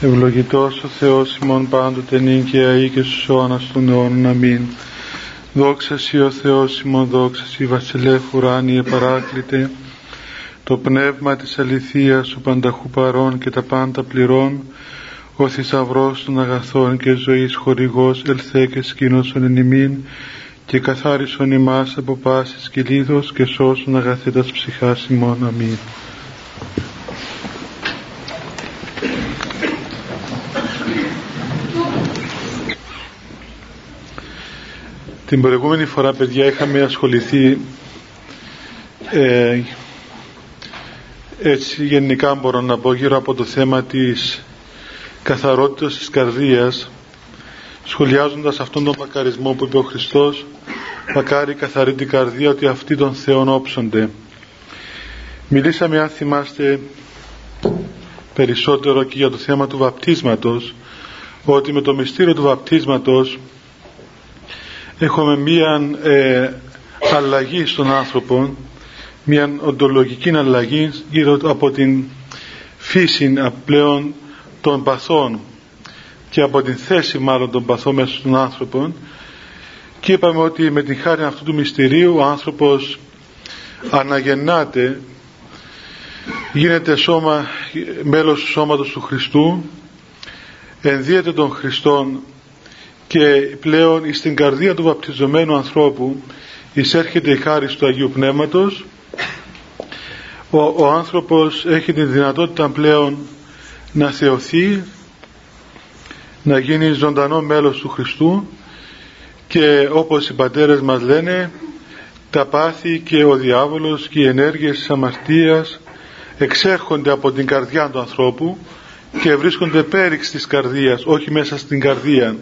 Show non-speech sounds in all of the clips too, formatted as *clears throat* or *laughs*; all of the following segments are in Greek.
Ευλογητός ο Θεός ημών πάντοτε νυν και αεί και στους αιώνας των αιώνων. Αμήν. Δόξα Σοι ο Θεός ημών, δόξα Σοι βασιλεύ ουράνιε παράκλητε, το πνεύμα της αληθείας ο πανταχού παρών και τα πάντα πληρών, ο θησαυρός των αγαθών και ζωής χορηγός ελθέ και σκήνωσον εν ημίν, και καθάρισον ημάς από πάσης και λίδος και σώσον αγαθέτας ψυχάς ημών. Αμήν. Την προηγούμενη φορά παιδιά είχαμε ασχοληθεί ε, έτσι γενικά μπορώ να πω γύρω από το θέμα της καθαρότητας της καρδίας σχολιάζοντας αυτόν τον μακαρισμό που είπε ο Χριστός μακάρι καθαρή την καρδία ότι αυτοί των Θεών όψονται μιλήσαμε αν θυμάστε περισσότερο και για το θέμα του βαπτίσματος ότι με το μυστήριο του βαπτίσματος έχουμε μία ε, αλλαγή στον άνθρωπο μία οντολογική αλλαγή γύρω από την φύση πλέον των παθών και από την θέση μάλλον των παθών μέσα στον άνθρωπο. Και είπαμε ότι με την χάρη αυτού του μυστηρίου ο άνθρωπος αναγεννάται γίνεται σώμα, μέλος του σώματος του Χριστού ενδύεται των Χριστών και πλέον στην καρδία του βαπτιζομένου ανθρώπου εισέρχεται η χάρη του Αγίου Πνεύματος. Ο, ο άνθρωπος έχει τη δυνατότητα πλέον να θεωθεί να γίνει ζωντανό μέλος του Χριστού και όπως οι πατέρες μας λένε τα πάθη και ο διάβολος και οι ενέργειες της αμαρτίας εξέρχονται από την καρδιά του ανθρώπου και βρίσκονται πέριξ της καρδίας όχι μέσα στην καρδία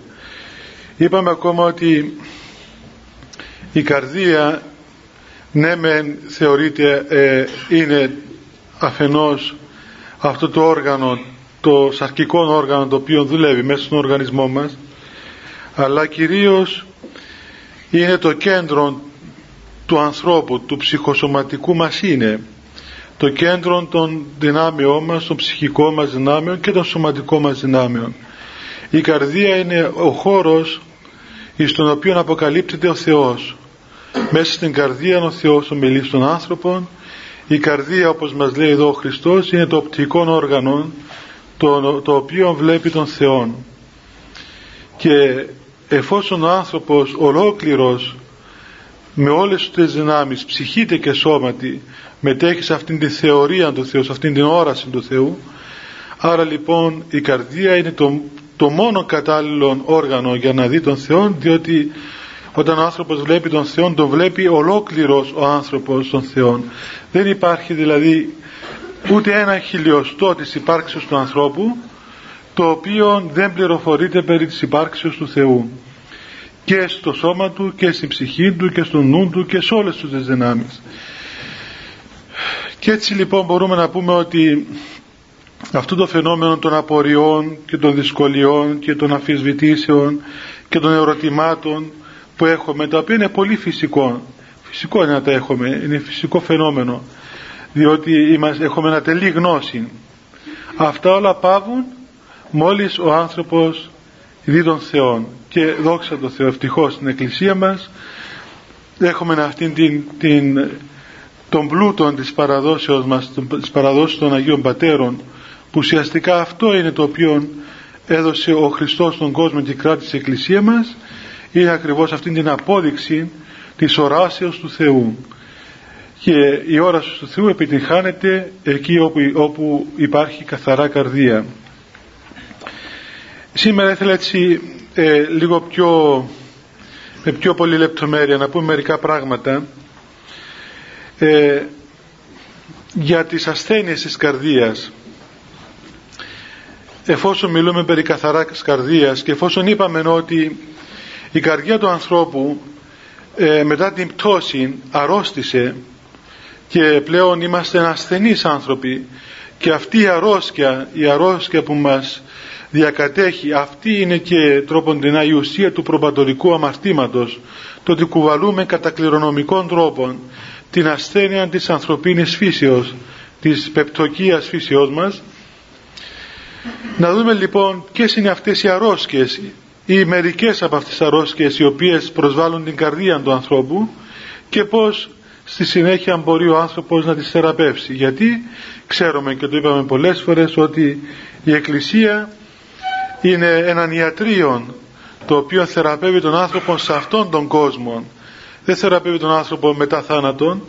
είπαμε ακόμα ότι η καρδία ναι μεν θεωρείται ε, είναι αφενός αυτό το όργανο το σαρκικό όργανο το οποίο δουλεύει μέσα στον οργανισμό μας αλλά κυρίως είναι το κέντρο του ανθρώπου, του ψυχοσωματικού μας είναι το κέντρο των δυνάμεών μας, των ψυχικών μας δυνάμεων και των σωματικών μας δυνάμεων. Η καρδία είναι ο χώρος στον οποίο αποκαλύπτεται ο Θεός. Μέσα στην καρδία ο Θεός ομιλεί στον άνθρωπο. Η καρδία όπως μας λέει εδώ ο Χριστός είναι το οπτικό όργανο το, το οποίο βλέπει τον Θεό. Και εφόσον ο άνθρωπος ολόκληρος με όλες τις δυνάμεις ψυχείται και σώματι μετέχει σε αυτήν τη θεωρία του Θεού, σε αυτήν την όραση του Θεού άρα λοιπόν η καρδία είναι το, το μόνο κατάλληλο όργανο για να δει τον Θεό διότι όταν ο άνθρωπος βλέπει τον Θεό τον βλέπει ολόκληρος ο άνθρωπος τον Θεό δεν υπάρχει δηλαδή ούτε ένα χιλιοστό της υπάρξεως του ανθρώπου το οποίο δεν πληροφορείται περί της υπάρξεως του Θεού. Και στο σώμα του και στην ψυχή του και στο νου του και σε όλες τις δυνάμεις. Και έτσι λοιπόν μπορούμε να πούμε ότι αυτό το φαινόμενο των απορριών και των δυσκολιών και των αφισβητήσεων και των ερωτημάτων που έχουμε τα οποία είναι πολύ φυσικό. Φυσικό είναι να τα έχουμε είναι φυσικό φαινόμενο διότι είμαστε, έχουμε ένα τελή γνώση. Αυτά όλα πάβουν μόλις ο άνθρωπος δει τον Θεό και δόξα τω Θεώ ευτυχώς στην Εκκλησία μας έχουμε αυτήν την, την, τον πλούτο της παραδόσεως μας της παραδόσεως των Αγίων Πατέρων που ουσιαστικά αυτό είναι το οποίο έδωσε ο Χριστός στον κόσμο και κράτησε η Εκκλησία μας είναι ακριβώς αυτήν την απόδειξη της οράσεως του Θεού. Και η όραση του Θεού επιτυχάνεται εκεί όπου, όπου υπάρχει καθαρά καρδία. Σήμερα ήθελα έτσι ε, λίγο πιο με πιο πολύ λεπτομέρεια να πούμε μερικά πράγματα ε, για τις ασθένειες της καρδίας εφόσον μιλούμε περί καθαρά καρδίας και εφόσον είπαμε ότι η καρδιά του ανθρώπου ε, μετά την πτώση αρρώστησε και πλέον είμαστε ασθενείς άνθρωποι και αυτή η αρρώσκια, η αρρώσκια που μας διακατέχει αυτή είναι και τρόπον την η ουσία του προπατορικού αμαρτήματος το ότι κουβαλούμε κατά κληρονομικών τρόπων την ασθένεια της ανθρωπίνης φύσεως της πεπτοκίας φύσεώς μας Να δούμε λοιπόν ποιες είναι αυτές οι αρρώσκες ή μερικές από αυτές τις αρρώσκες οι οποίες προσβάλλουν την καρδία του ανθρώπου και πώς στη συνέχεια μπορεί ο άνθρωπος να τις θεραπεύσει. Γιατί ξέρουμε και το είπαμε πολλές φορές ότι η Εκκλησία είναι έναν ιατρείο το οποίο θεραπεύει τον άνθρωπο σε αυτόν τον κόσμο. Δεν θεραπεύει τον άνθρωπο μετά θάνατον,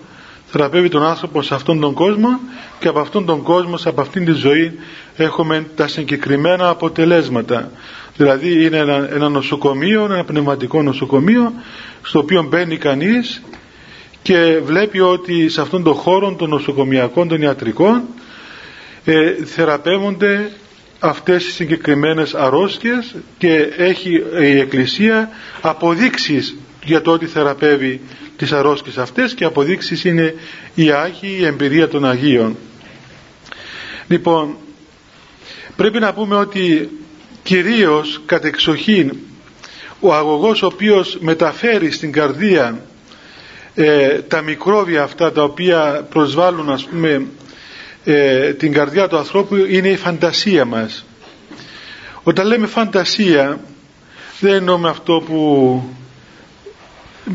θεραπεύει τον άνθρωπο σε αυτόν τον κόσμο και από αυτόν τον κόσμο, από αυτήν τη ζωή έχουμε τα συγκεκριμένα αποτελέσματα. Δηλαδή είναι ένα, ένα νοσοκομείο, ένα πνευματικό νοσοκομείο στο οποίο μπαίνει κανείς και βλέπει ότι σε αυτόν τον χώρο των νοσοκομιακών, των ιατρικών ε, θεραπεύονται αυτές οι συγκεκριμένες αρρώστιες και έχει η Εκκλησία αποδείξεις για το ότι θεραπεύει τις αρρώσκες αυτές και αποδείξεις είναι η Άγιη η εμπειρία των Αγίων. Λοιπόν, πρέπει να πούμε ότι κυρίως κατεξοχήν ο αγωγός ο οποίος μεταφέρει στην καρδία ε, τα μικρόβια αυτά τα οποία προσβάλλουν ας πούμε ε, την καρδιά του ανθρώπου είναι η φαντασία μας. Όταν λέμε φαντασία δεν εννοούμε αυτό που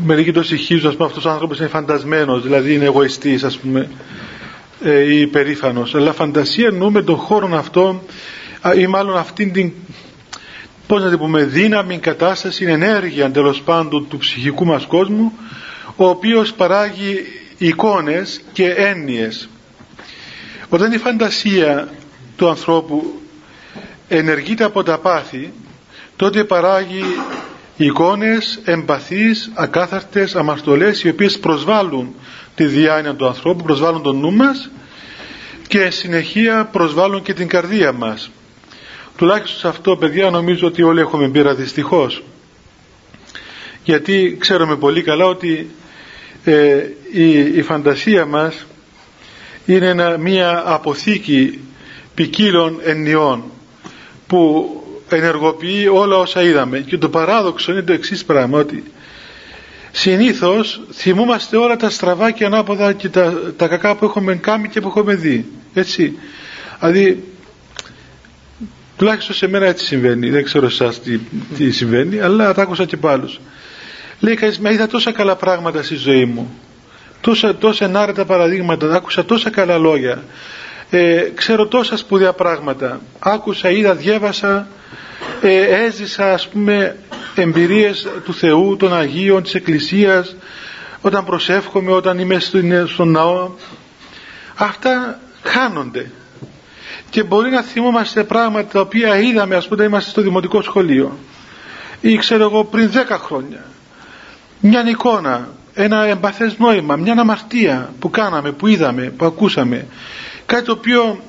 μερικοί το συγχύζουν ας πούμε αυτός ο άνθρωπος είναι φαντασμένος δηλαδή είναι εγωιστής ας πούμε ε, ή υπερήφανος. Αλλά φαντασία εννοούμε τον χώρο αυτό ή μάλλον αυτήν την πώς να την πούμε δύναμη, κατάσταση, ενέργεια τέλος πάντων του ψυχικού μας κόσμου ο οποίος παράγει εικόνες και έννοιες. Όταν η φαντασία του ανθρώπου ενεργείται από τα πάθη τότε παράγει εικόνες εμπαθείς, ακάθαρτες, αμαρτωλές οι οποίες προσβάλλουν τη διάνοια του ανθρώπου, προσβάλλουν τον νου μας και συνεχεία προσβάλλουν και την καρδία μας. Τουλάχιστον σε αυτό παιδιά νομίζω ότι όλοι έχουμε πείρα δυστυχώς. Γιατί ξέρουμε πολύ καλά ότι ε, η, η φαντασία μας είναι μια αποθήκη ποικίλων ενιών που ενεργοποιεί όλα όσα είδαμε. Και το παράδοξο είναι το εξής πράγμα ότι συνήθως θυμούμαστε όλα τα στραβά και ανάποδα και τα, τα κακά που έχουμε κάνει και που έχουμε δει. Έτσι. Δηλαδή τουλάχιστον σε μένα έτσι συμβαίνει. Δεν ξέρω εσάς τι, τι συμβαίνει αλλά τα άκουσα και πάλι λέει κανείς μα είδα τόσα καλά πράγματα στη ζωή μου. Τόσα, τόσα ενάρετα παραδείγματα. Άκουσα τόσα καλά λόγια ε, ξέρω τόσα σπουδαία πράγματα. Άκουσα, είδα, διέβασα ε, έζησα ας πούμε εμπειρίες του Θεού, των Αγίων, της Εκκλησίας όταν προσεύχομαι, όταν είμαι στον ναό. Αυτά χάνονται. Και μπορεί να θυμόμαστε πράγματα τα οποία είδαμε ας πούμε είμαστε στο δημοτικό σχολείο ή ξέρω εγώ πριν 10 χρόνια. Μια εικόνα ένα εμπαθές νόημα, μια αμαρτία που κάναμε, που είδαμε, που ακούσαμε κάτι το οποίο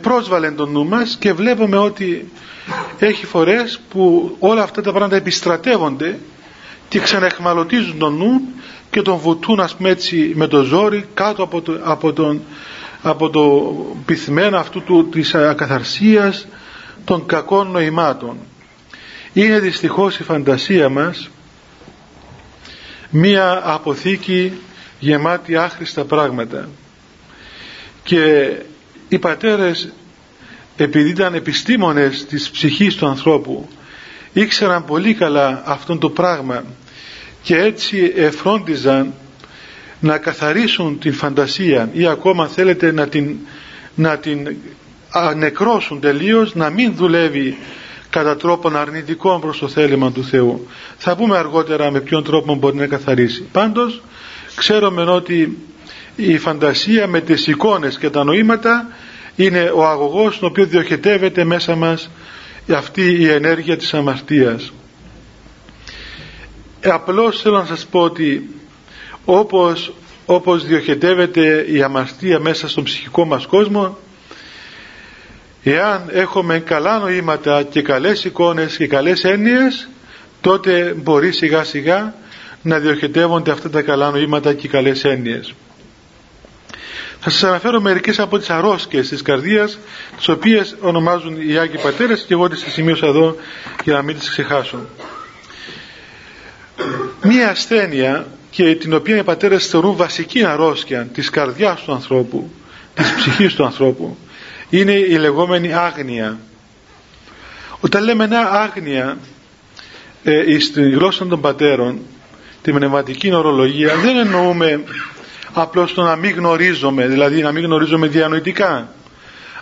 πρόσβαλε τον νου μας και βλέπουμε ότι έχει φορές που όλα αυτά τα πράγματα επιστρατεύονται και ξαναεχμαλωτίζουν τον νου και τον βουτούν ας πούμε έτσι με το ζόρι κάτω από το, από τον, από το πυθμένο αυτού του, της ακαθαρσίας των κακών νοημάτων. Είναι δυστυχώς η φαντασία μας μία αποθήκη γεμάτη άχρηστα πράγματα και οι πατέρες επειδή ήταν επιστήμονες της ψυχής του ανθρώπου ήξεραν πολύ καλά αυτό το πράγμα και έτσι εφρόντιζαν να καθαρίσουν την φαντασία ή ακόμα θέλετε να την, να την ανεκρώσουν τελείως να μην δουλεύει κατά τρόπον αρνητικό προς το θέλημα του Θεού. Θα πούμε αργότερα με ποιον τρόπο μπορεί να καθαρίσει. Πάντως ξέρουμε ότι η φαντασία με τις εικόνες και τα νοήματα είναι ο αγωγός στον οποίο διοχετεύεται μέσα μας αυτή η ενέργεια της αμαρτίας. Ε, απλώς θέλω να σας πω ότι όπως, όπως διοχετεύεται η αμαρτία μέσα στον ψυχικό μας κόσμο εάν έχουμε καλά νοήματα και καλές εικόνες και καλές έννοιες τότε μπορεί σιγά σιγά να διοχετεύονται αυτά τα καλά νοήματα και καλές έννοιες. Θα σας αναφέρω μερικές από τις αρρώσκες της καρδίας τις οποίες ονομάζουν οι Άγιοι Πατέρες και εγώ τις σημείωσα εδώ για να μην τις ξεχάσω. Μία ασθένεια και την οποία οι πατέρες θεωρούν βασική αρρώσκια της καρδιάς του ανθρώπου, της ψυχής του ανθρώπου είναι η λεγόμενη άγνοια. Όταν λέμε ένα άγνοια ε, στην γλώσσα των πατέρων, τη πνευματική ορολογία, δεν εννοούμε απλώς το να μην γνωρίζουμε, δηλαδή να μην γνωρίζουμε διανοητικά,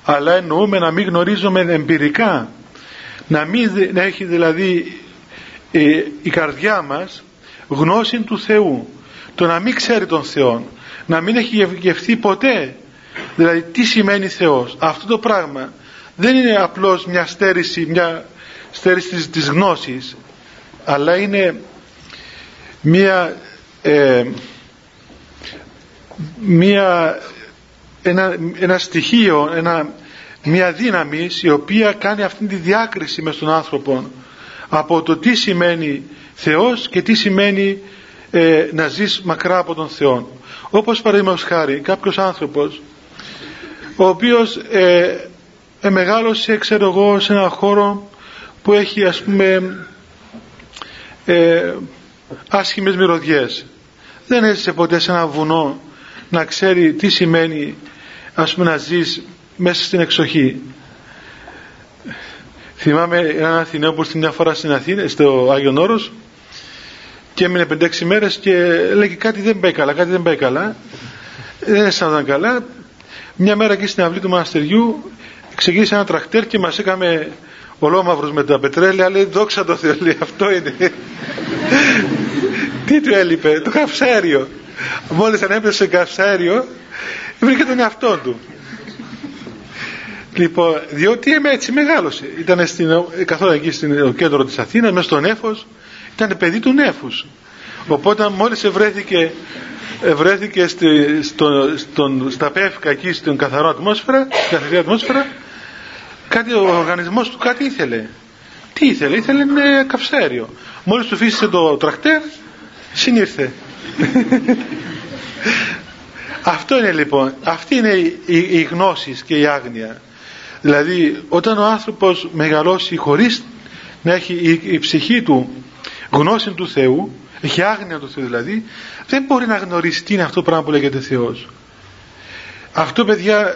αλλά εννοούμε να μην γνωρίζουμε εμπειρικά, να μην έχει δηλαδή ε, η καρδιά μας γνώση του Θεού, το να μην ξέρει τον Θεό, να μην έχει γευθεί ποτέ, δηλαδή τι σημαίνει Θεός. Αυτό το πράγμα δεν είναι απλώς μια στέρηση, μια στέρηση της, της γνώσης, αλλά είναι μια, ε, μια ένα, ένα στοιχείο, ένα, μια δύναμη η οποία κάνει αυτή τη διάκριση μες στον άνθρωπο από το τι σημαίνει Θεός και τι σημαίνει ε, να ζεις μακρά από τον Θεό. Όπως παραδείγματος χάρη κάποιος άνθρωπος ο οποίος ε, ε, μεγάλωσε ξέρω εγώ σε ένα χώρο που έχει ας πούμε ε, άσχημες μυρωδιές δεν έζησε ποτέ σε ένα βουνό να ξέρει τι σημαίνει ας πούμε να ζεις μέσα στην εξοχή. Θυμάμαι έναν Αθηναίο που ήρθε μια φορά στην Αθήνα στο Άγιον Όρος και έμεινε 5-6 μέρες και λέγει κάτι δεν πάει καλά κάτι δεν πάει καλά δεν αισθάνονταν καλά. Μια μέρα εκεί στην αυλή του μοναστεριού ξεκίνησε ένα τρακτέρ και μας έκαμε ολόμαυρος με τα πετρέλαια. Λέει δόξα τω Θεώ λέει αυτό είναι τι του έλειπε το καυσαέριο μόλις ανέπεσε καυσαέριο βρήκε τον εαυτό του. Λοιπόν διότι είμαι έτσι μεγάλωσε ήταν στην, καθόλου εκεί στο κέντρο της Αθήνας μέσα στον Νέφος ήταν παιδί του Νέφους. Οπότε μόλις ευρέθηκε βρέθηκε στη, στο, στον, στα πεύκα εκεί στην καθαρό ατμόσφαιρα, στην καθαρή ατμόσφαιρα κάτι, ο οργανισμός του κάτι ήθελε. Τι ήθελε, ήθελε είναι καυσαέριο μόλις του φύσησε το τρακτέρ συνήρθε. Αυτό είναι λοιπόν αυτή είναι η, η, η γνώση και η άγνοια. Δηλαδή όταν ο άνθρωπος μεγαλώσει χωρίς να έχει η, η ψυχή του γνώση του Θεού έχει άγνοια του Θεού δηλαδή δεν μπορεί να γνωρίσει τι είναι αυτό το πράγμα που λέγεται Θεός. Αυτό παιδιά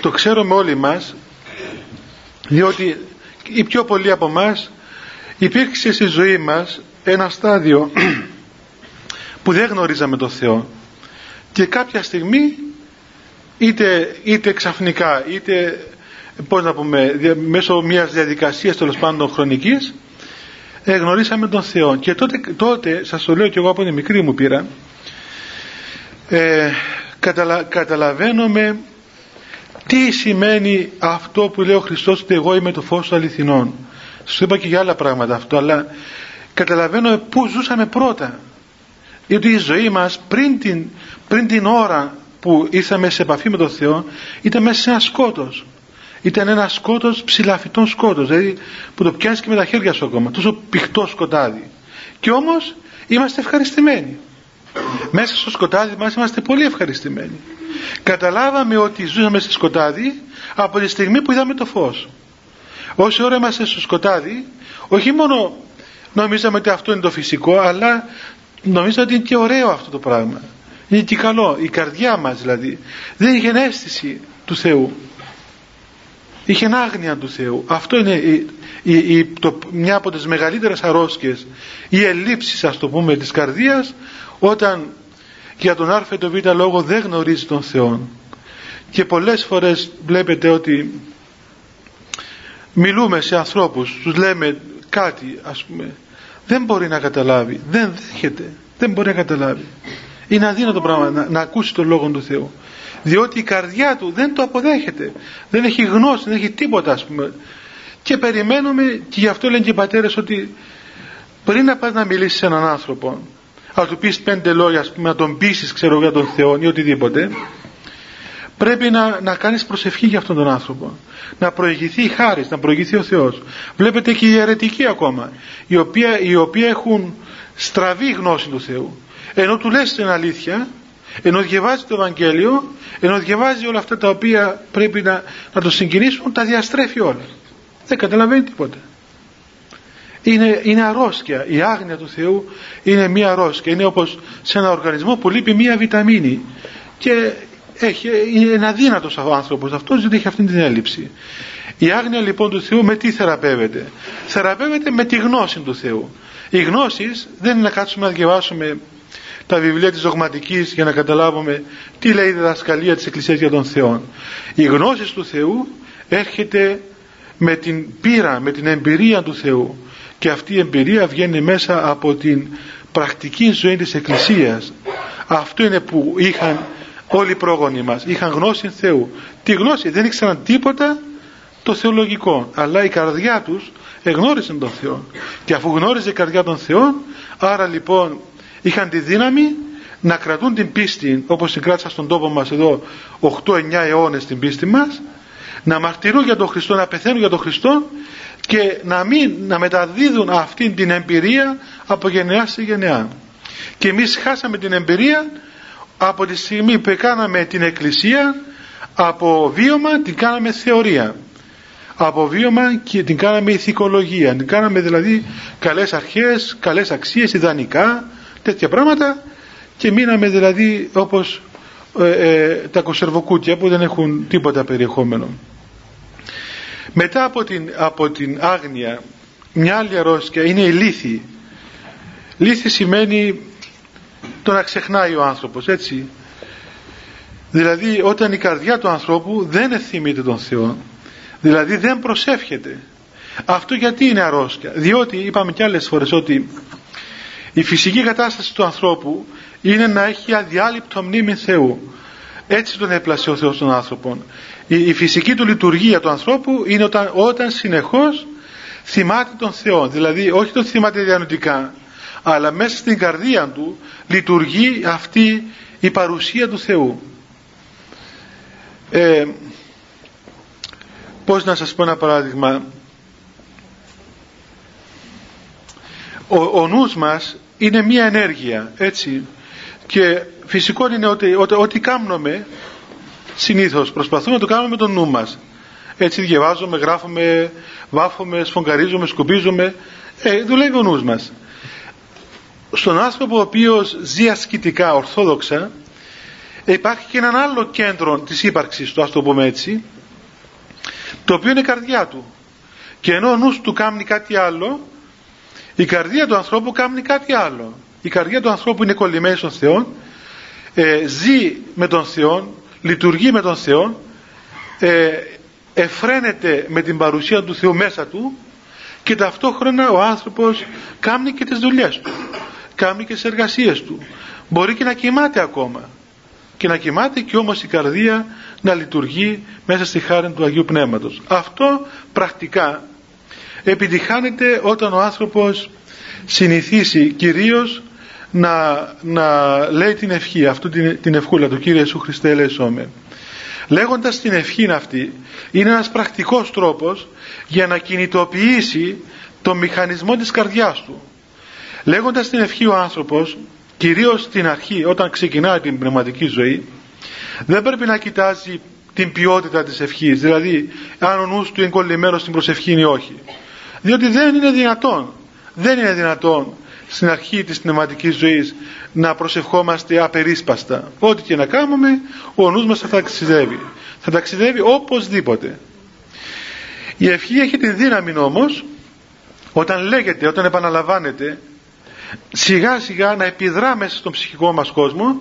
το ξέρουμε όλοι μας διότι οι πιο πολλοί από εμά υπήρξε στη ζωή μας ένα στάδιο που δεν γνωρίζαμε τον Θεό. Και κάποια στιγμή είτε, είτε ξαφνικά είτε πώς να πούμε μέσω μιας διαδικασίας τέλος πάντων χρονικής ε, γνωρίσαμε τον Θεό. Και τότε, τότε σας το λέω και εγώ από την μικρή μου πείρα ε, καταλα, καταλαβαίνουμε τι σημαίνει αυτό που λέει ο Χριστός ότι εγώ είμαι το φως των αληθινών σου είπα και για άλλα πράγματα αυτό αλλά καταλαβαίνουμε πού ζούσαμε πρώτα γιατί η ζωή μας πριν την, πριν την ώρα που ήρθαμε σε επαφή με τον Θεό ήταν μέσα σε ένα σκότος. Ήταν ένα σκότος ψηλαφιτών σκότος δηλαδή που το πιάνεις και με τα χέρια σου ακόμα τόσο πηχτό σκοτάδι. Και όμως είμαστε ευχαριστημένοι. Μέσα στο σκοτάδι μας είμαστε πολύ ευχαριστημένοι. Καταλάβαμε ότι ζούσαμε στο σκοτάδι από τη στιγμή που είδαμε το φως. Όση ώρα είμαστε στο σκοτάδι όχι μόνο νομίζαμε ότι αυτό είναι το φυσικό αλλά νομίζαμε ότι είναι και ωραίο αυτό το πράγμα. Είναι και καλό. Η καρδιά μας δηλαδή. Δεν είχε αίσθηση του Θεού. Είχε άγνοια του Θεού. Αυτό είναι η, η, η, το, μια από τις μεγαλύτερες αρρώσκες οι ελλείψεις ας το πούμε της καρδίας όταν για τον α ή τον β λόγο δεν γνωρίζει τον Θεό. Και πολλές φορές βλέπετε ότι μιλούμε σε ανθρώπους τους λέμε κάτι ας πούμε δεν μπορεί να καταλάβει δεν δέχεται δεν μπορεί να καταλάβει. Είναι αδύνατο πράγμα να, να ακούσει τον Λόγο του Θεού. Διότι η καρδιά του δεν το αποδέχεται. Δεν έχει γνώση, δεν έχει τίποτα ας πούμε. Και περιμένουμε και γι' αυτό λένε και οι πατέρες ότι πριν να πας να μιλήσεις σε έναν άνθρωπο να του πεις πέντε λόγια ας πούμε να τον πείσεις ξέρω για τον Θεό ή οτιδήποτε πρέπει να, να κάνεις προσευχή για αυτόν τον άνθρωπο. Να προηγηθεί η χάρις, να προηγηθεί ο Θεός. Βλέπετε και οι αιρετικοί ακόμα οι οποίοι, οι οποίοι έχουν στραβή γνώση του Θεού. Ενώ του λες την αλήθεια ενώ διαβάζει το Ευαγγέλιο ενώ διαβάζει όλα αυτά τα οποία πρέπει να, να το συγκινήσουν τα διαστρέφει όλα. Δεν καταλαβαίνει τίποτα. Είναι, είναι αρρώσκια η άγνοια του Θεού είναι μία αρρώσκια είναι όπως σε ένα οργανισμό που λείπει μία βιταμίνη. Και έχει, είναι αδύνατος ο άνθρωπος αυτός δεν έχει αυτή την έλλειψη Η άγνοια λοιπόν του Θεού με τι θεραπεύεται; Θεραπεύεται με τη γνώση του Θεού. Οι γνώσεις δεν είναι να κάτσουμε να διαβάσουμε τα βιβλία της δογματικής για να καταλάβουμε τι λέει η διδασκαλία της Εκκλησίας για τον Θεό. Η γνώση του Θεού έρχεται με την πείρα, με την εμπειρία του Θεού και αυτή η εμπειρία βγαίνει μέσα από την πρακτική ζωή της Εκκλησίας. Αυτό είναι που είχαν όλοι οι πρόγονοι μας. Είχαν γνώση Θεού. Τι γνώση δεν ήξεραν τίποτα το θεολογικό αλλά η καρδιά τους εγνώριζε τον Θεό και αφού γνώριζε η καρδιά των Θεών άρα λοιπόν είχαν τη δύναμη να κρατούν την πίστη όπως την κράτησα στον τόπο μας εδώ 8-9 αιώνες την πίστη μας να μαρτυρούν για τον Χριστό, να πεθαίνουν για τον Χριστό και να, μην, να μεταδίδουν αυτή την εμπειρία από γενεά σε γενεά. Και εμείς χάσαμε την εμπειρία από τη στιγμή που κάναμε την Εκκλησία από βίωμα την κάναμε θεωρία. Από βίωμα και την κάναμε ηθικολογία. Την κάναμε δηλαδή καλές αρχές καλές αξίες, ιδανικά τέτοια πράγματα. Και μείναμε δηλαδή όπως ε, ε, τα κοσερβοκούτια που δεν έχουν τίποτα περιεχόμενο. Μετά από την, από την άγνοια μια άλλη αρρώστια είναι η λύθη. Λύθη σημαίνει το να ξεχνάει ο άνθρωπος έτσι. Δηλαδή όταν η καρδιά του ανθρώπου δεν εθιμείται τον Θεό δηλαδή δεν προσεύχεται. Αυτό γιατί είναι αρρώστια; Διότι είπαμε κι άλλες φορές ότι η φυσική κατάσταση του ανθρώπου είναι να έχει αδιάλειπτο μνήμη Θεού. Έτσι τον έπλασε ο Θεός των άνθρωπων. Η, φυσική του λειτουργία του ανθρώπου είναι όταν, όταν συνεχώς θυμάται τον Θεό. Δηλαδή όχι τον θυμάται διανοητικά αλλά μέσα στην καρδία του λειτουργεί αυτή η παρουσία του Θεού. Ε, πώς να σας πω ένα παράδειγμα. Ο, ο νους μας είναι μία ενέργεια έτσι. Και φυσικό είναι ότι ό,τι, ό,τι κάνουμε συνήθως. Προσπαθούμε να το κάνουμε με τον νου μας. Έτσι διαβάζουμε, γράφουμε, βάφουμε, σφογγαρίζουμε, σκουπίζουμε. Ε, δουλεύει ο νους μας στον άνθρωπο ο οποίος ζει ασκητικά, ορθόδοξα υπάρχει και έναν άλλο κέντρο της ύπαρξης του, ας το πούμε έτσι το οποίο είναι η καρδιά του. Και ενώ ο νους του κάνει κάτι άλλο η καρδία του ανθρώπου κάνει κάτι άλλο. Η καρδιά του ανθρώπου είναι κολλημένη στον Θεό ε, ζει με τον Θεό λειτουργεί με τον Θεό ε, εφραίνεται με την παρουσία του Θεού μέσα του και ταυτόχρονα ο άνθρωπος κάνει και τις δουλειές του κάνει και τις εργασίες του. Μπορεί και να κοιμάται ακόμα. Και να κοιμάται και όμως η καρδία να λειτουργεί μέσα στη χάρη του Αγίου Πνεύματος. Αυτό πρακτικά επιτυχάνεται όταν ο άνθρωπος συνηθίσει κυρίως να, να λέει την ευχή αυτού την, την ευχούλα του Κύριε Ιησού Χριστέ ελέησόμε λέγοντας την ευχή αυτή είναι ένας πρακτικός τρόπος για να κινητοποιήσει το μηχανισμό της καρδιάς του λέγοντας την ευχή ο άνθρωπος κυρίως στην αρχή όταν ξεκινάει την πνευματική ζωή δεν πρέπει να κοιτάζει την ποιότητα της ευχής δηλαδή αν ο νους του είναι κολλημένος στην προσευχή ή όχι. Διότι δεν είναι δυνατόν δεν είναι δυνατόν στην αρχή της πνευματικής ζωής να προσευχόμαστε απερίσπαστα. Ό,τι και να κάνουμε ο νους μας θα ταξιδεύει. Θα ταξιδεύει οπωσδήποτε. Η ευχή έχει τη δύναμη όμως όταν λέγεται, όταν επαναλαμβάνεται σιγά σιγά να επιδρά μέσα στον ψυχικό μας κόσμο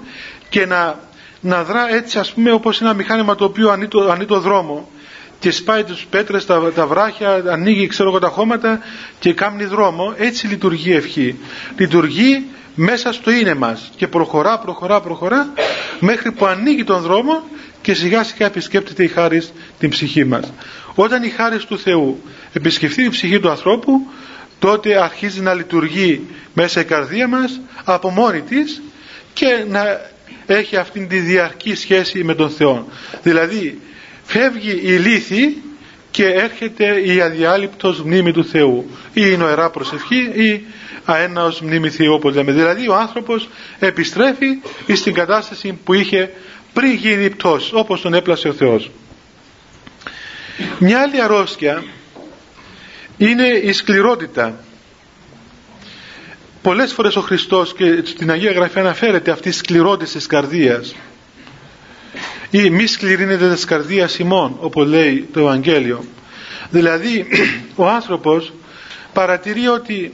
και να, να δρά έτσι ας πούμε όπως ένα μηχάνημα το οποίο ανεί το, ανεί το δρόμο και σπάει τις πέτρες, τα, τα βράχια, ανοίγει ξέρω εγώ τα χώματα και κάνει δρόμο, έτσι λειτουργεί η ευχή. Λειτουργεί μέσα στο είναι μας και προχωρά, προχωρά, προχωρά μέχρι που ανοίγει τον δρόμο και σιγά σιγά επισκέπτεται η χάρη την ψυχή μας. Όταν η χάρη του Θεού επισκεφθεί την ψυχή του ανθρώπου τότε αρχίζει να λειτουργεί μέσα η καρδία μας από μόνη της και να έχει αυτήν τη διαρκή σχέση με τον Θεό. Δηλαδή φεύγει η λύθη και έρχεται η αδιάλειπτος μνήμη του Θεού ή η νοερά προσευχή ή αέναος μνήμη Θεού όπως λέμε. Δηλαδή ο άνθρωπος επιστρέφει στην κατάσταση που είχε πριν γίνει πτώση όπως τον έπλασε ο Θεός. Μια άλλη αρρώστια είναι η σκληρότητα. Πολλές φορές ο Χριστός και στην Αγία Γραφή αναφέρεται αυτή η σκληρότητα της καρδίας ή μη σκληρύνεται της καρδίας ημών όπως λέει το Ευαγγέλιο δηλαδή *clears throat* ο άνθρωπος παρατηρεί ότι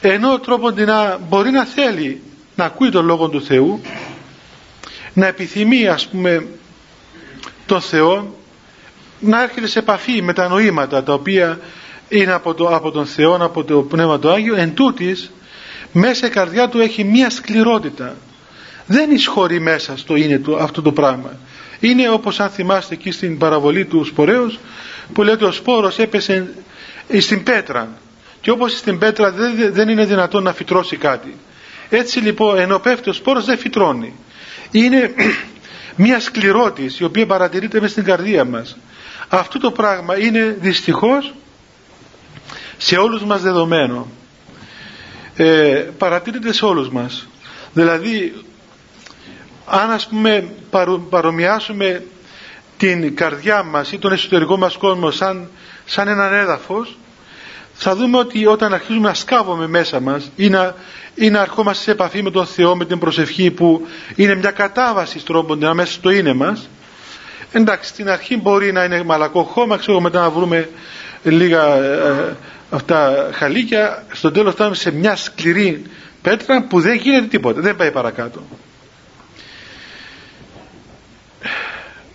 ενώ τρόπο να μπορεί να θέλει να ακούει τον Λόγο του Θεού να επιθυμεί ας πούμε τον Θεό να έρχεται σε επαφή με τα νοήματα τα οποία είναι από, το, από τον Θεό, από το Πνεύμα του Άγιο εν τούτης, μέσα η καρδιά του έχει μία σκληρότητα. Δεν εισχωρεί μέσα στο είναι του αυτό το πράγμα. Είναι όπως αν θυμάστε εκεί στην παραβολή του σπορέως που λέει ότι ο σπόρος έπεσε στην πέτρα. Και όπως στην πέτρα δεν, δεν είναι δυνατόν να φυτρώσει κάτι. Έτσι λοιπόν ενώ πέφτει ο σπόρος δεν φυτρώνει. Είναι *clears throat* μια σκληρότης η οποία παρατηρείται μες στην καρδία μας. Αυτό το πράγμα είναι δυστυχώς σε όλους μας δεδομένο ε, παρατηρείται σε όλους μας. Δηλαδή αν ας πούμε παρομοιάσουμε την καρδιά μας ή τον εσωτερικό μας κόσμο σαν, σαν έναν έδαφος θα δούμε ότι όταν αρχίζουμε να σκάβουμε μέσα μας ή να, ή να αρχόμαστε σε επαφή με τον Θεό με την προσευχή που είναι μια κατάβαση τρόπον μέσα στο είναι μας εντάξει στην αρχή μπορεί να είναι μαλακό χώμα ξέρω μετά να βρούμε λίγα ε, αυτά χαλίκια στο τέλος φτάνουμε σε μια σκληρή πέτρα που δεν γίνεται τίποτα δεν πάει παρακάτω.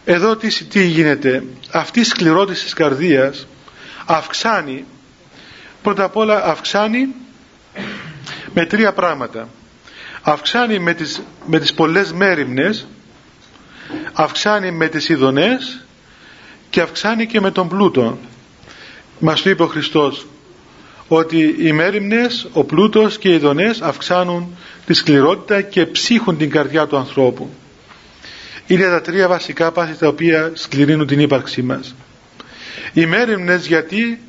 Εδώ τι, τι γίνεται. Αυτή η σκληρότηση της καρδίας αυξάνει πρώτα απ' όλα αυξάνει με τρία πράγματα. Αυξάνει με τις, με τις πολλές μέρημνες αυξάνει με τις ειδονές και αυξάνει και με τον πλούτο. Μας το είπε ο Χριστός ότι οι μέρημνες, ο πλούτος και οι ειδονές αυξάνουν τη σκληρότητα και ψύχουν την καρδιά του ανθρώπου. Είναι τα τρία βασικά πάθη τα οποία σκληρύνουν την ύπαρξή μας. Οι μέρημνες γιατί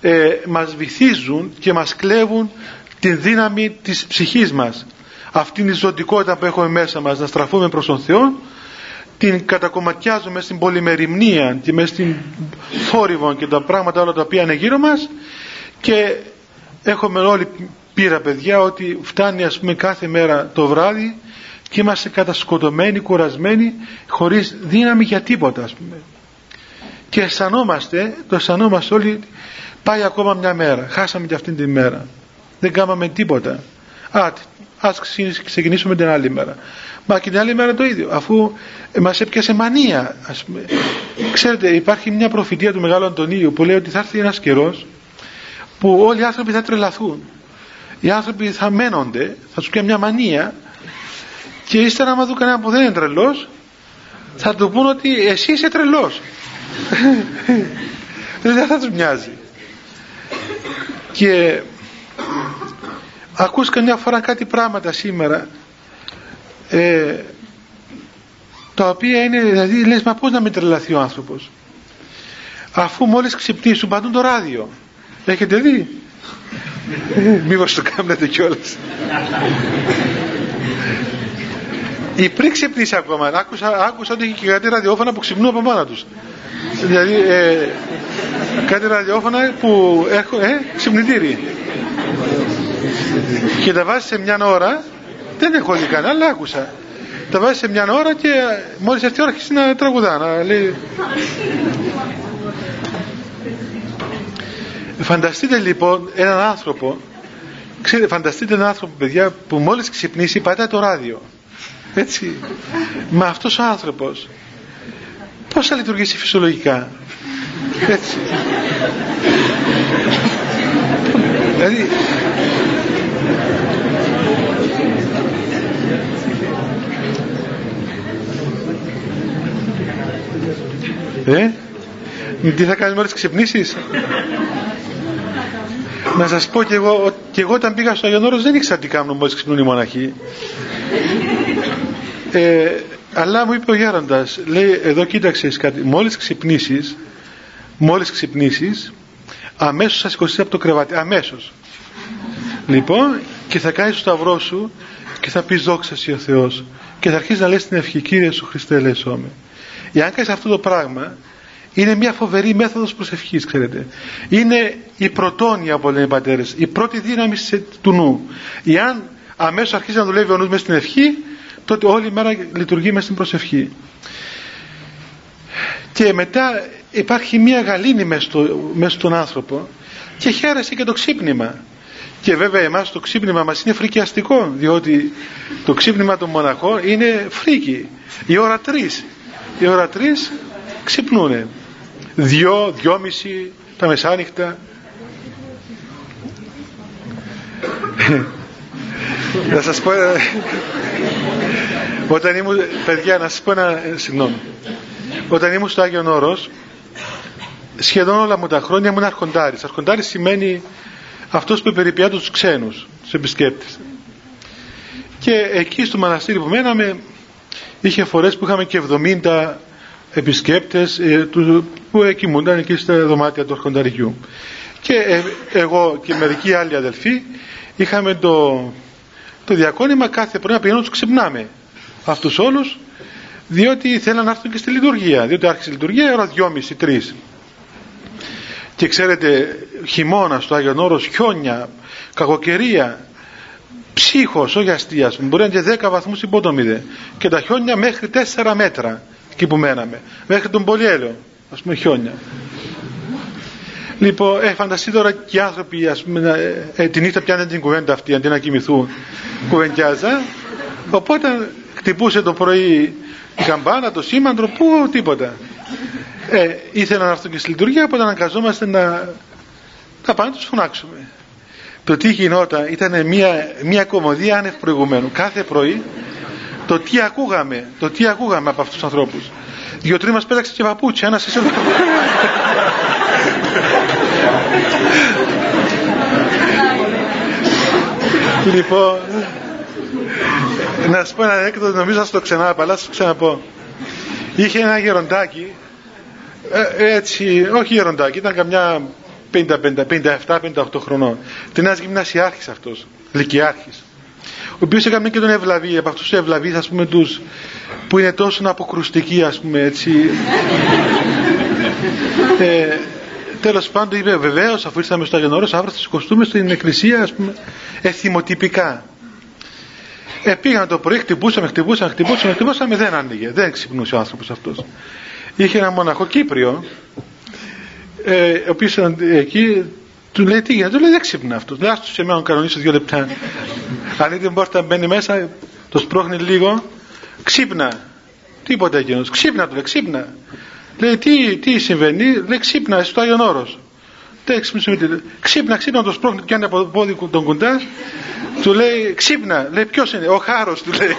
ε, μας βυθίζουν και μας κλέβουν τη δύναμη της ψυχής μας. Αυτήν η ζωτικότητα που έχουμε μέσα μας να στραφούμε προς τον Θεό την κατακομματιάζουμε στην πολυμεριμνία και μες στην θόρυβο και τα πράγματα όλα τα οποία είναι γύρω μας και έχουμε όλοι πείρα παιδιά ότι φτάνει ας πούμε κάθε μέρα το βράδυ και είμαστε κατασκοτωμένοι, κουρασμένοι χωρίς δύναμη για τίποτα ας πούμε. Και αισθανόμαστε, το αισθανόμαστε όλοι πάει ακόμα μια μέρα, χάσαμε και αυτήν την μέρα. Δεν κάναμε τίποτα. Α, ας ξεκινήσουμε την άλλη μέρα. Μα και την άλλη μέρα το ίδιο, αφού μας έπιασε μανία. Ας πούμε. Ξέρετε, υπάρχει μια προφητεία του Μεγάλου Αντωνίου που λέει ότι θα έρθει ένας καιρός που όλοι οι άνθρωποι θα τρελαθούν. Οι άνθρωποι θα μένονται, θα τους πιάνει μια μανία και ύστερα άμα δουν κανένα που δεν είναι τρελός θα του πούν ότι εσύ είσαι τρελός. *laughs* δεν θα τους μοιάζει. Και ακούς καμιά φορά κάτι πράγματα σήμερα ε, τα οποία είναι δηλαδή λες μα πως να μην τρελαθεί ο άνθρωπος αφού μόλις ξυπνήσουν πατούν το ράδιο έχετε δει; Μήπως το κάνετε κιόλας. Ή πριν ξυπνήσει ακόμα. Άκουσα, άκουσα ότι έχει και κάτι ραδιόφωνα που ξυπνούν από μάνα τους. Δηλαδή ε, κάτι ραδιόφωνα που έχω ε, ξυπνητήρι. Και τα βάζεις σε μια ώρα δεν έχω δει κανένα, αλλά άκουσα. Τα βάζεις σε μια ώρα και μόλις έρθει η ώρα αρχίσει να τραγουδά, να λέει... Φανταστείτε λοιπόν έναν άνθρωπο, ξέρετε, φανταστείτε έναν άνθρωπο, παιδιά, που μόλις ξυπνήσει πατάει το ράδιο. Έτσι. Μα αυτός ο άνθρωπος πώς θα λειτουργήσει φυσιολογικά. Έτσι. δηλαδή Ε, τι θα κάνεις μόλις ξυπνήσεις; Να σας πω και εγώ, και εγώ όταν πήγα στο Άγιον Όρος δεν ήξερα τι κάνουν μόλις ξυπνούν οι μοναχοί. Ε, αλλά μου είπε ο Γέροντας, λέει, εδώ κοίταξες κάτι, μόλις ξυπνήσεις, μόλις ξυπνήσεις, αμέσως θα σηκωθείς από το κρεβάτι, αμέσως. Λοιπόν, και θα κάνεις το σταυρό σου και θα πεις δόξα ο Θεός και θα αρχίσεις να λες την ευχή Κύριε σου Χριστέ λεσόμε Εάν κάνεις αυτό το πράγμα, είναι μια φοβερή μέθοδος προσευχής, ξέρετε. Είναι η πρωτόνια, που λένε οι πατέρες, η πρώτη δύναμη του νου. Εάν αμέσως αρχίζει να δουλεύει ο νους μέσα στην ευχή, τότε όλη η μέρα λειτουργεί μέσα στην προσευχή. Και μετά υπάρχει μια γαλήνη μέσα, στο, μέσα στον άνθρωπο και χαίρεσε και το ξύπνημα και βέβαια εμάς το ξύπνημα μας είναι φρικιαστικό διότι το ξύπνημα των μοναχών είναι φρίκι η ώρα τρεις η ώρα τρεις ξυπνούνε δυο, δυόμιση τα μεσάνυχτα. Να σας πω ε, όταν ήμουν παιδιά να σας πω ένα ε, συγγνώμη. Όταν ήμουν στο Άγιον Όρος σχεδόν όλα μου τα χρόνια ήμουν αρχοντάρης. Αρχοντάρης σημαίνει αυτός που περιποιάτω τους ξένους τους επισκέπτες. Και εκεί στο μοναστήρι που μέναμε είχε φορές που είχαμε και 70 επισκέπτες ε, που κοιμούνταν εκεί στα δωμάτια του αρχονταριού. Και ε, εγώ και μερικοί άλλοι αδελφοί είχαμε το, το διακόνημα κάθε πρωί να πηγαίνουμε τους ξυπνάμε. Αυτούς όλους διότι θέλαν να έρθουν και στη λειτουργία. Διότι άρχισε η λειτουργία ώρα 2.30-3 και ξέρετε χειμώνα στο Άγιον Όρος χιόνια, κακοκαιρία ψύχος, όχι αστείας. Μπορεί να είναι και 10 βαθμούς υπότομιδε και τα χιόνια μέχρι 4 μέτρα εκεί που μέναμε. Μέχρι τον Πολυέλαιο ας πούμε χιόνια. Λοιπόν ε, φανταστείτε τώρα και οι άνθρωποι ας πούμε, ε, ε, τη νύχτα πιάνε την κουβέντα αυτή αντί να κοιμηθούν κουβεντιάζα. Οπότε χτυπούσε το πρωί η καμπάνα, το σήμαντρο, πού τίποτα. Ε, ήθελα να έρθουν και στη λειτουργία οπότε αναγκαζόμαστε να, να πάμε να τους φωνάξουμε. Το τι γινόταν ήταν μια, μια κομμωδία άνευ προηγουμένου. Κάθε πρωί το τι ακούγαμε το τι ακούγαμε από αυτούς τους ανθρώπους δύο-τρει μας πέταξε και παπούτσια ένας εσύ λοιπόν να σου πω ένα έκδοτο νομίζω να το ξανά αλλά σου ξαναπώ είχε ένα γεροντάκι ε, έτσι, όχι γεροντάκι, ήταν καμιά 57-58 χρονών. Την ένας γυμνασιάρχης αυτός, λυκειάρχης. Ο οποίος έκανε και τον ευλαβή, από αυτούς τους ευλαβείς ας πούμε τους που είναι τόσο αποκρουστικοί ας πούμε έτσι. ε, τέλος πάντων είπε βεβαίως αφού ήρθαμε στο Άγιον Όρος αύριο θα σηκωστούμε στην εκκλησία ας πούμε εθιμοτυπικά. Ε, πήγαν το πρωί, χτυπούσαμε, χτυπούσαμε, χτυπούσαμε, χτυπούσαμε, δεν άνοιγε. Δεν ξυπνούσε ο άνθρωπος αυτός είχε ένα μοναχό Κύπριο ε, ο οποίος εκεί του λέει τι γίνεται, του λέει δεν ξύπνα αυτός. Λέει άστο σε μένα να κανονίσω δύο λεπτά. Αν την πόρτα μπαίνει μέσα, το σπρώχνει λίγο, ξύπνα. Τίποτα εκείνος, ξύπνα του λέει, ξύπνα. Λέει τι, τι συμβαίνει, λέει ξύπνα, εσύ στο Άγιον Όρος. Δεν ξύπνα, ξύπνα, το σπρώχνει, πιάνει από το πόδι τον κουντάς, του λέει ξύπνα, λέει ποιος είναι, ο Χάρος του λέει.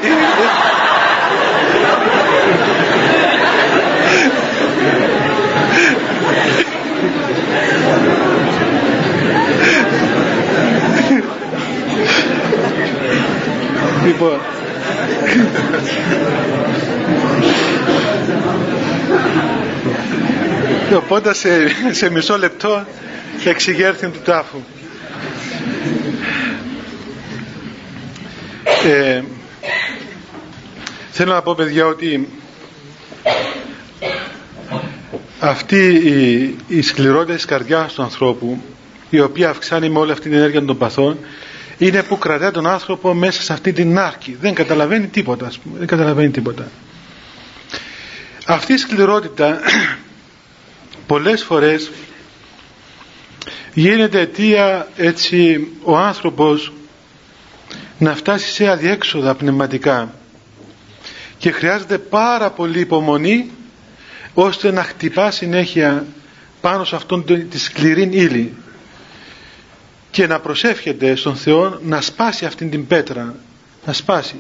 Λοιπόν οπότε σε, σε μισό λεπτό εξηγέρθην του τάφου ε, θέλω να πω παιδιά ότι αυτή η, η σκληρότητα της καρδιάς του ανθρώπου η οποία αυξάνει με όλη αυτή την ενέργεια των παθών είναι που κρατάει τον άνθρωπο μέσα σε αυτή την άρκη. Δεν καταλαβαίνει τίποτα ας πούμε. δεν καταλαβαίνει τίποτα. Αυτή η σκληρότητα *clears throat* πολλές φορές γίνεται αιτία έτσι ο άνθρωπος να φτάσει σε αδιέξοδα πνευματικά. Και χρειάζεται πάρα πολύ υπομονή ώστε να χτυπά συνέχεια πάνω σε αυτόν τη σκληρή ύλη και να προσεύχεται στον Θεό να σπάσει αυτήν την πέτρα να σπάσει.